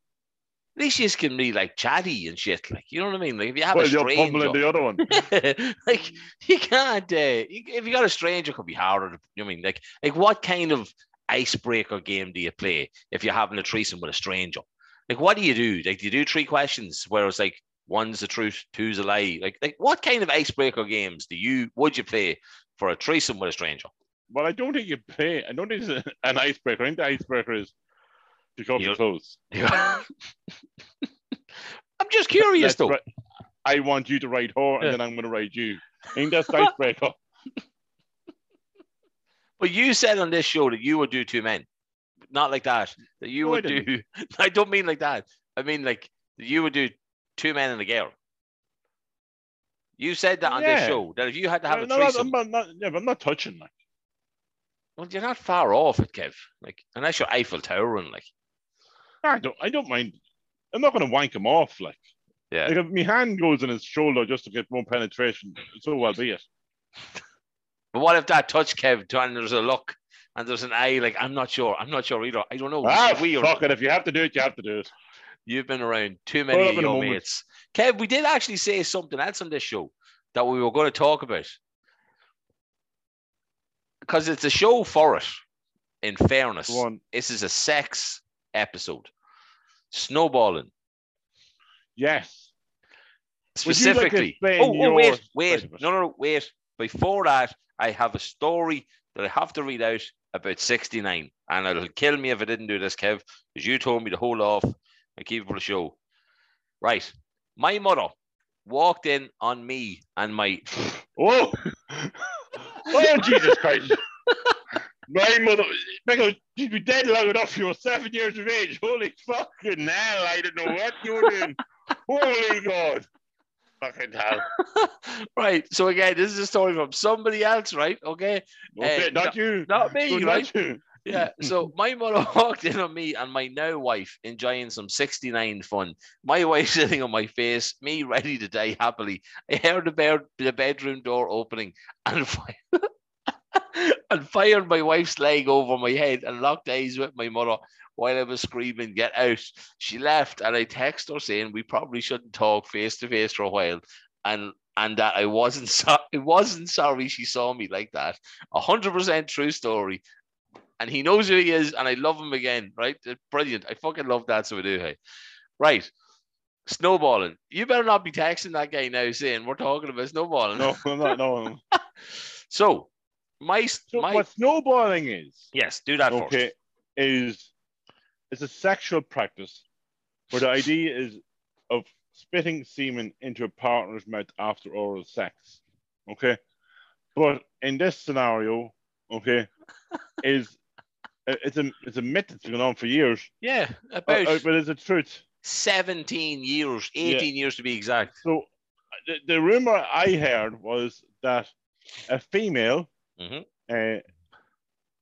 At least you can be like chatty and shit. Like, you know what I mean? Like, if you have well, a you're stranger, the other one. like you can't. Uh, if you got a stranger, it could be harder. To, you know what I mean, like, like what kind of icebreaker game do you play if you're having a threesome with a stranger? Like, what do you do? Like, do you do three questions where it's like one's the truth, two's a lie? Like, like what kind of icebreaker games do you would you play for a threesome with a stranger? Well, I don't think you play. I don't think it's an icebreaker. I think the icebreaker is pick up your clothes. I'm just curious Let's though. ri- I want you to ride her, and Yeah. then I'm going to ride you. I think that's the icebreaker. But you said on this show that you would do two men, not like that. That you No, I would do. I don't mean like that. I mean like that you would do two men and a girl. You said that on this show that if you had to have no, a no, I'm threesome, not, not, yeah, but I'm not touching. Like, well, you're not far off it, Kev. Like unless you're Eiffel Towering, like I don't, I don't mind. I'm not going to wank him off. Like, yeah. like if my hand goes in his shoulder just to get more penetration, so well be it. But what if that touch, Kev, and there's a look and there's an eye? Like I'm not sure. I'm not sure either. I don't know. Ah, weird. fuck it. If you have to do it, you have to do it. You've been around too many of your mates. Kev, we did actually say something else on this show that we were going to talk about. Because it's a show for it, in fairness. Go on. This is a sex episode. Snowballing. Yes. You like Specifically. oh, oh, wait, wait. side of it? No, no, no, wait. Before that, I have a story that I have to read out about 69. And it'll kill me if I didn't do this, Kev, because you told me to hold off and keep it for the show. Right. My mother walked in on me and my Oh, oh, Jesus Christ. My mother, because she'd be dead long enough. You were seven years of age. Holy fucking hell. I don't know what you were doing. Holy God. Fucking hell. right. So again, this is a story from somebody else, right? Okay. Okay, Uh, not you. Not me, right? not you. Yeah. So my mother walked in on me and my now wife enjoying some 69 fun. My wife sitting on my face, me ready to die happily. I heard the, bed, the bedroom door opening and and fired my wife's leg over my head and locked eyes with my mother while I was screaming, Get out. She left and I text her saying we probably shouldn't talk face to face for a while. And and that I wasn't so- I wasn't sorry she saw me like that. A hundred percent true story and he knows who he is, and I love him again, right? Brilliant. I fucking love that, so I do. Hey, right. Snowballing. You better not be texting that guy now saying we're talking about snowballing. No, I'm not. No. So my So my what snowballing is, yes, do that okay, first. is it's a sexual practice where the idea is of spitting semen into a partner's mouth after oral sex. Okay, but in this scenario, okay, is it's a it's a myth that's been on for years, Yeah, uh, about uh, but it's a truth. 17 years, 18 years to be exact. So the, the rumor I heard was that a female Mhm. uh,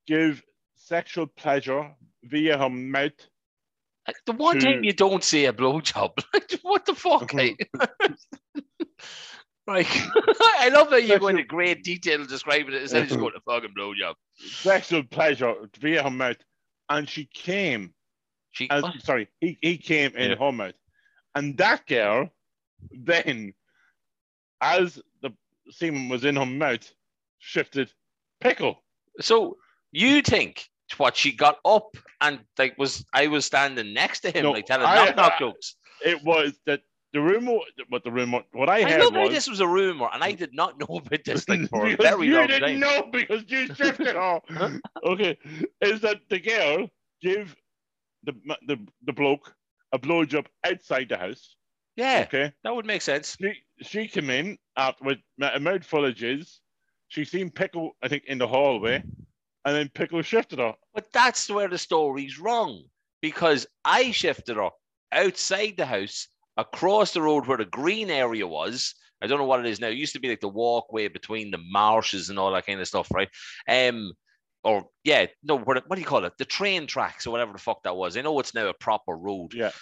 give sexual pleasure via her mouth. The one To- time you don't say a blowjob, what the fuck? like? Like, I love that you go into great detail describing it instead of just going to fucking blowjob. Sexual pleasure via her mouth, and she came. She, As, what? sorry, he, he came in Yeah. her mouth, and that girl then, as the semen was in her mouth, shifted pickle. So you think what she got up and like was I was standing next to him No, like telling I- knock knock jokes. It was that the rumor, what the rumor, what I I, heard was this was a rumor and I did not know about this thing for a very you long didn't time. know because you shifted all. okay, is that the girl give the the the bloke a blowjob outside the house? Yeah, Okay, that would make sense. she she came in out with a full of jizz. She seen pickle, I think, in the hallway, and then pickle shifted her. But that's where the story's wrong because I shifted her outside the house across the road where the green area was. I don't know what it is now. It used to be like the walkway between the marshes and all that kind of stuff, right? Um, or yeah, no, what, what do you call it? The train tracks or whatever the fuck that was. I know it's now a proper road. Yeah.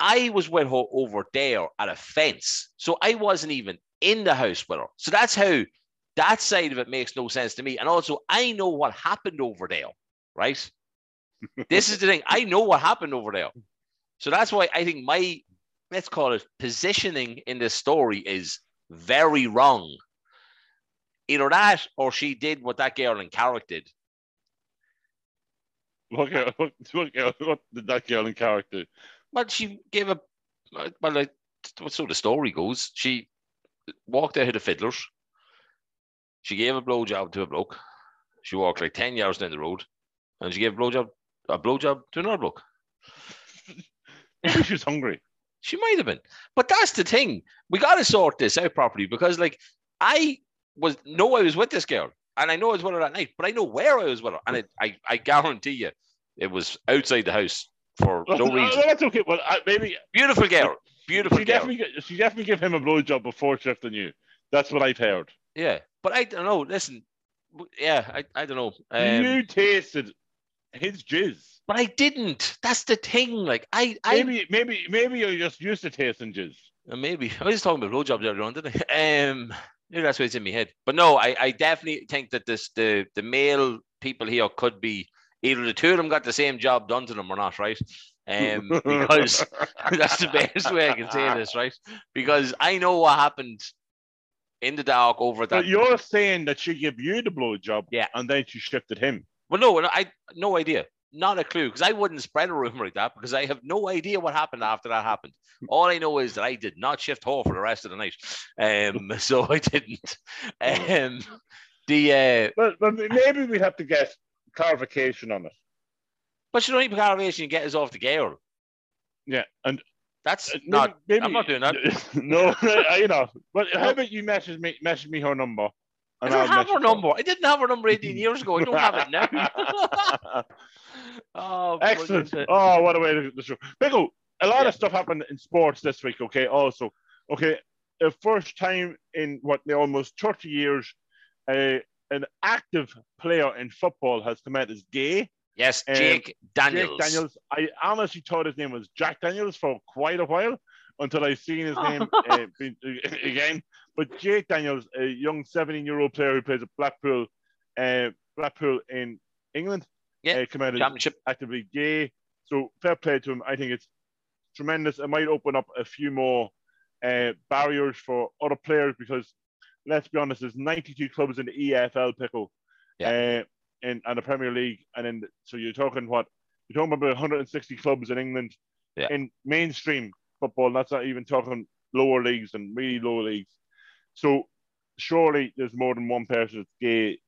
I was with her over there at a fence, so I wasn't even in the house with her. So that's how that side of it makes no sense to me. And also, I know what happened over there, right? this is the thing. I know what happened over there. So that's why I think my, let's call it positioning in this story is very wrong. Either that or she did what that girl in Carrick did. What, girl- what, what, girl- what did that girl in character? Well, she gave a, well, like, so the story goes. She walked out of the fiddlers. She gave a blowjob to a bloke. She walked like 10 yards down the road and she gave a blowjob, a blowjob to another bloke. She was hungry. She might have been. But that's the thing. We got to sort this out properly because, like, I was know I was with this girl and I know I was with her that night, but I know where I was with her. And it, I, I guarantee you it was outside the house for no reason. That's okay. Well, I, maybe Beautiful girl. Beautiful she girl. definitely she definitely give him a blowjob before shifting you. That's what I've heard. Yeah. But I don't know. Listen. Yeah, I, I don't know. Um, you tasted his jizz. but I didn't. That's the thing. Like, I, I Maybe, maybe, maybe you're just used to tasting jizz. Uh, Maybe I was just talking about blowjobs earlier on, didn't I? Um, maybe that's why it's in my head. But no, I, I definitely think that this the the male people here could be either the two of them got the same job done to them or not, right? Um, because that's the best way I can say this, right? Because I know what happened in the dark over But that. you're saying that she gave you the blowjob, Yeah. and then she shifted him. Well, no, I no idea, not a clue, because I wouldn't spread a rumor like that because I have no idea what happened after that happened. All I know is that I did not shift her for the rest of the night, um, so I didn't. Um, the uh, But, but maybe we'd have to get clarification on it. but you don't need clarification. You get us off the girl. Yeah, and That's uh, maybe, not. maybe, I'm not doing that. no, I- you know. But how about you message me, message me her number? I don't I'll have her number. I didn't have her number 18 years ago. I don't have it now. oh, Excellent. Oh, what a way to the show. Pickle, a lot Yeah. of stuff happened in sports this week, okay? Also, okay, the first time in what, the almost 30 years, uh, an active player in football has come out as gay. Yes, Um, Jake Daniels. Jake Daniels. I honestly thought his name was Jack Daniels for quite a while until I seen his name uh, again. But Jake Daniels, a young 17 year old player who plays at Blackpool, uh, Blackpool in England, Yeah, uh, come out Championship. actively gay. So fair play to him. I think it's tremendous. It might open up a few more uh, barriers for other players because let's be honest, there's 92 clubs in the EFL pickle, uh, in and the Premier League, and then so you're talking what you're talking about 160 clubs in England Yeah. in mainstream football. That's not even talking lower leagues and really low leagues. So surely there's more than one person that's gay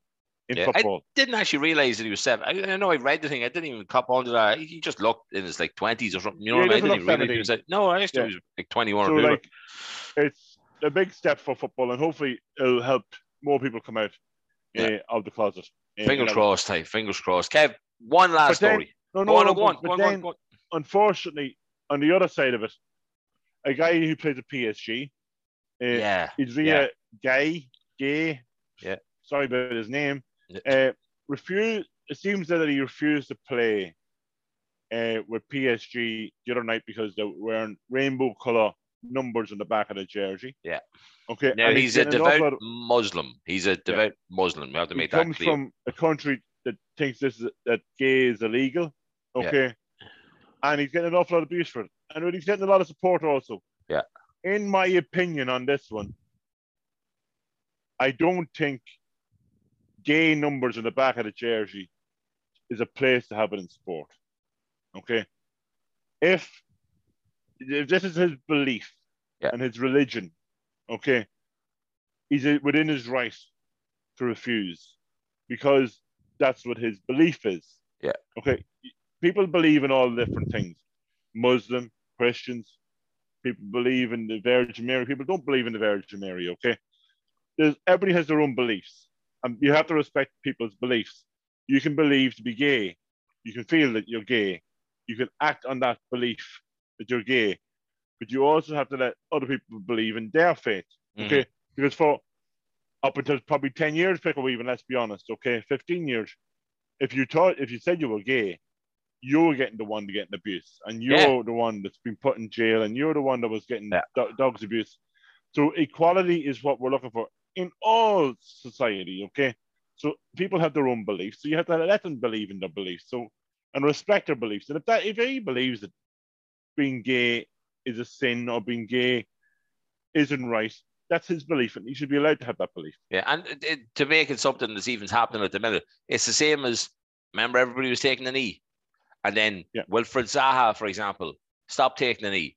in Yeah, football. I didn't actually realize that he was seven. I, I know I read the thing. I didn't even cop onto that. He just looked in his like twenties or something. You know Yeah, what I mean? I didn't look even realize he was like, no, I actually Yeah. was like twenty-one so or like it's a big step for football, and hopefully it'll help more people come out Yeah. uh, of the closet. Uh, fingers you know. crossed, hey, fingers crossed. Kev, one last then- story. No, Go no, on, no, go on, but- go on, but go on, then, go on. unfortunately, on the other side of it, a guy who plays at PSG, uh, Yeah, Idrissa Gueye, Gueye, Yeah. sorry about his name, Yeah. uh, refused. It seems that he refused to play uh, with PSG the other night because they were wearing rainbow color numbers on the back of the jersey. Yeah. Okay. now and he's a getting an awful devout Muslim. He's a devout Muslim. We have to he make that comes clear. from a country that thinks this is, that gay is illegal. Yeah. Okay. And he's getting an awful lot of abuse for it. And he's getting a lot of support also. Yeah. In my opinion on this one, I don't think gay numbers in the back of the jersey is a place to have it in sport. Okay. If, if this is his belief Yeah. and his religion, okay, he's within his right to refuse because that's what his belief is. Yeah. Okay. People believe in all different things. Muslim, Christians, people believe in the Virgin Mary. People don't believe in the Virgin Mary. Okay. There's everybody has their own beliefs, and you have to respect people's beliefs. You can believe to be gay. You can feel that you're gay. You can act on that belief that you're gay, but you also have to let other people believe in their faith. Mhm. Okay. Because for up until probably 10 years, pickle even, let's be honest, okay, 15 years, if you thought if you said you were gay, you were getting the one to get an abuse, and you're Yeah. the one that's been put in jail, and you're the one that was getting Yeah. do- dogs abuse. So equality is what we're looking for in all society, okay? So people have their own beliefs, so you have to let them believe in their beliefs, so and respect their beliefs. And if that if he believes that being gay is a sin or being gay isn't right, that's his belief, and he should be allowed to have that belief. Yeah, and it, it- to make it something that's even happening at the minute, it's the same as remember everybody was taking a knee, and then Yeah. Wilfred Zaha, for example, stopped taking a knee.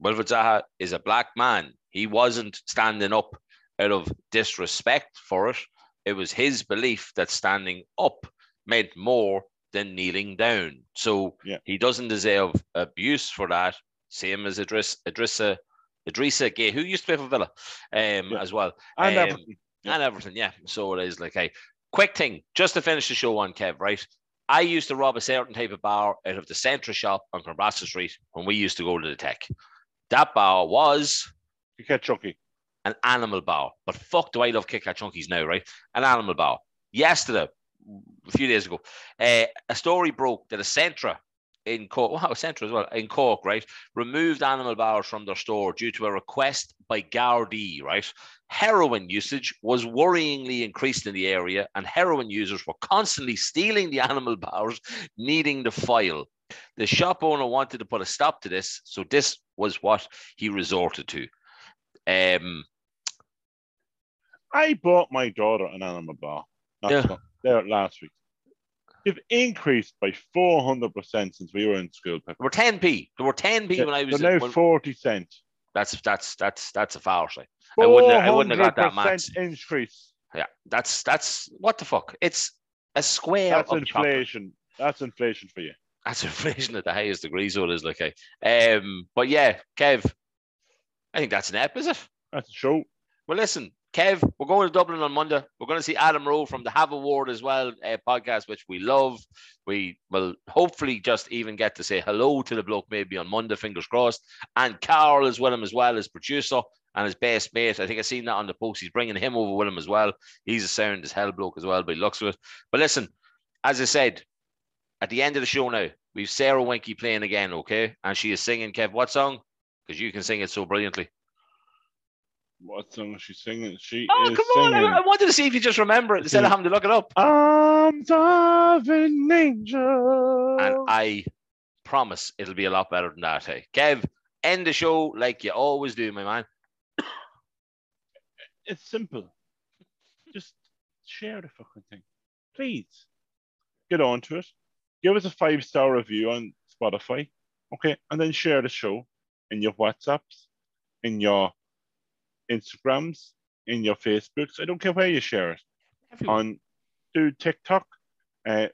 Wilfred Zaha is a black man. He wasn't standing up out of disrespect for it. It was his belief that standing up meant more than kneeling down. So Yeah. he doesn't deserve abuse for that. Same as Idris, Idrissa, Idrissa Gueye, who used to play for Villa, um, Yeah. as well And Um, everything. Yeah. and everything. Yeah. So it is like a quick thing just to finish the show on Kev, right? I used to rob a certain type of bar out of the Centra shop on Clonbrassil Street when we used to go to the tech. That bar was You catch Chucky. an animal bar, but fuck do I love Kit Kat Chunkies now, right? An animal bar. Yesterday, a few days ago, uh, a story broke that a Centra in Cork, wow, Centra as well, in Cork, right, removed animal bars from their store due to a request by Gardaí, right? Heroin usage was worryingly increased in the area, and heroin users were constantly stealing the animal bars, needing the file. The shop owner wanted to put a stop to this, so this was what he resorted to. Um, I bought my daughter an animal bar Yeah. There last week. They've increased by 400% since we were in school. Pepper. There were 10p. There were 10p when I was. They're in- now 40 cents. that's that's that's that's a farce. Like. I wouldn't have- I wouldn't have got that 400% maths. increase. Yeah, that's that's what the fuck. It's a square That's of chocolate. inflation. That's inflation for you. That's inflation at the highest degree. So it is like, a, um, but yeah, Kev, I think that's an ep, is it? That's a show. Well, listen, Kev, we're going to Dublin on Monday. We're going to see Adam Rowe from the Have a Word as well, a podcast which we love. We will hopefully just even get to say hello to the bloke maybe on Monday, fingers crossed. And Carl is with him as well as producer and his best mate. I think I've seen that on the post. He's bringing him over with him as well. He's a sound as hell bloke as well, but he looks with. But listen, as I said, at the end of the show now, we've Sara Winky playing again, okay? And she is singing, Kev, what song? Because you can sing it so brilliantly. What song is she singing? She Oh, is come on. singing I, I wanted to see if you just remember it instead of having to look it up. Arms of an angel. And I promise it'll be a lot better than that. Hey, Kev, end the show like you always do, my man. it's simple. Just share the fucking thing. Please. Get on to it. Give us a five star review on Spotify. Okay. And then share the show. in your WhatsApps, in your Instagrams, in your Facebooks. I don't care where you share it. Everyone. On do TikTok, uh,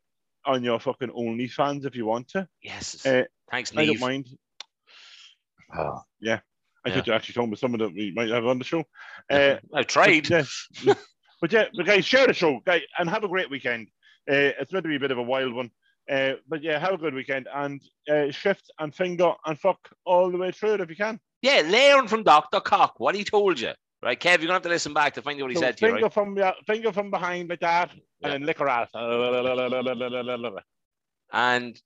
on your fucking OnlyFans if you want to. yes. Uh, Thanks, I don't Neve. mind. Oh, I Yeah. thought you actually talking about someone that we might have on the show. Uh, I've tried. yeah. but yeah, but guys, share the show, guys, and have a great weekend. Uh, it's meant to be a bit of a wild one. Uh, but yeah, have a good weekend and uh, shift and finger and fuck all the way through it if you can. Yeah, learn from Dr. Cock what he told you. Right, Kev, you're going to have to listen back to find out what he So said to you, finger right? from yeah, finger from behind like that, Yeah. and then lick her ass. And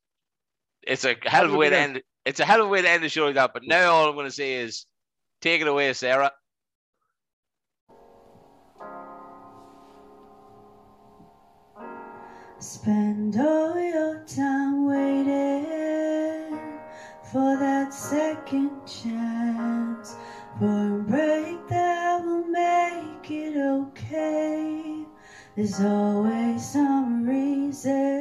it's a hell of a a way to end it's a hell of a way to end the show like that. But now all I'm going to say is take it away, Sara. Spend all your time waiting for that second chance, for a break that will make it okay. There's always some reason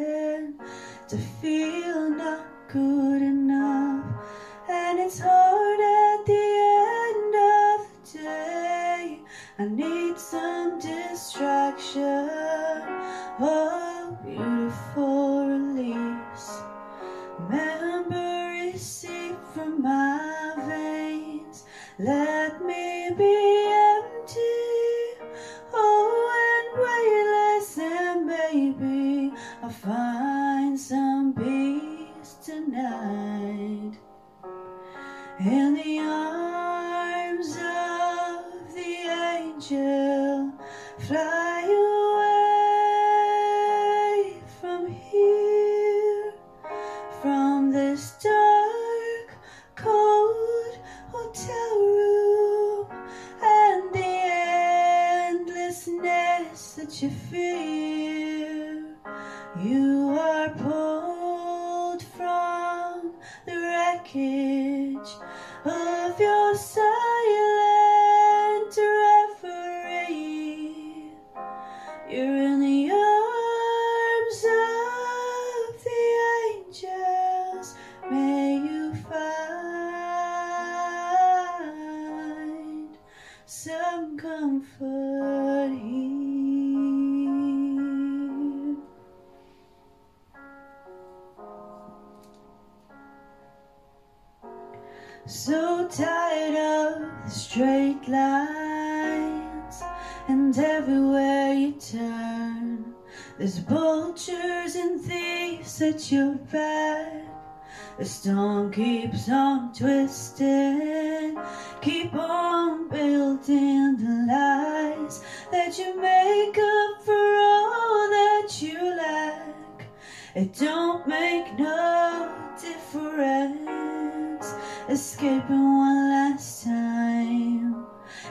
escaping one last time.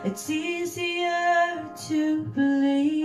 It's easier to believe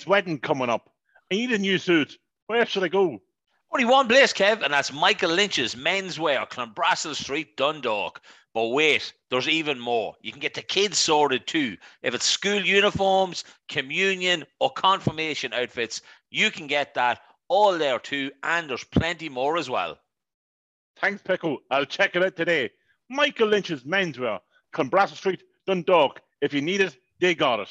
mate's wedding coming up. I need a new suit. Where should I go? Only one place, Kev, and that's Michael Lynch's Menswear, Clonbrassil Street, Dundalk. But wait, there's even more. You can get the kids sorted too. If it's school uniforms, communion, or confirmation outfits, you can get that all there too. And there's plenty more as well. Thanks, Pickle. I'll check it out today. Michael Lynch's Menswear, Clonbrassil Street, Dundalk. If you need it, they got it.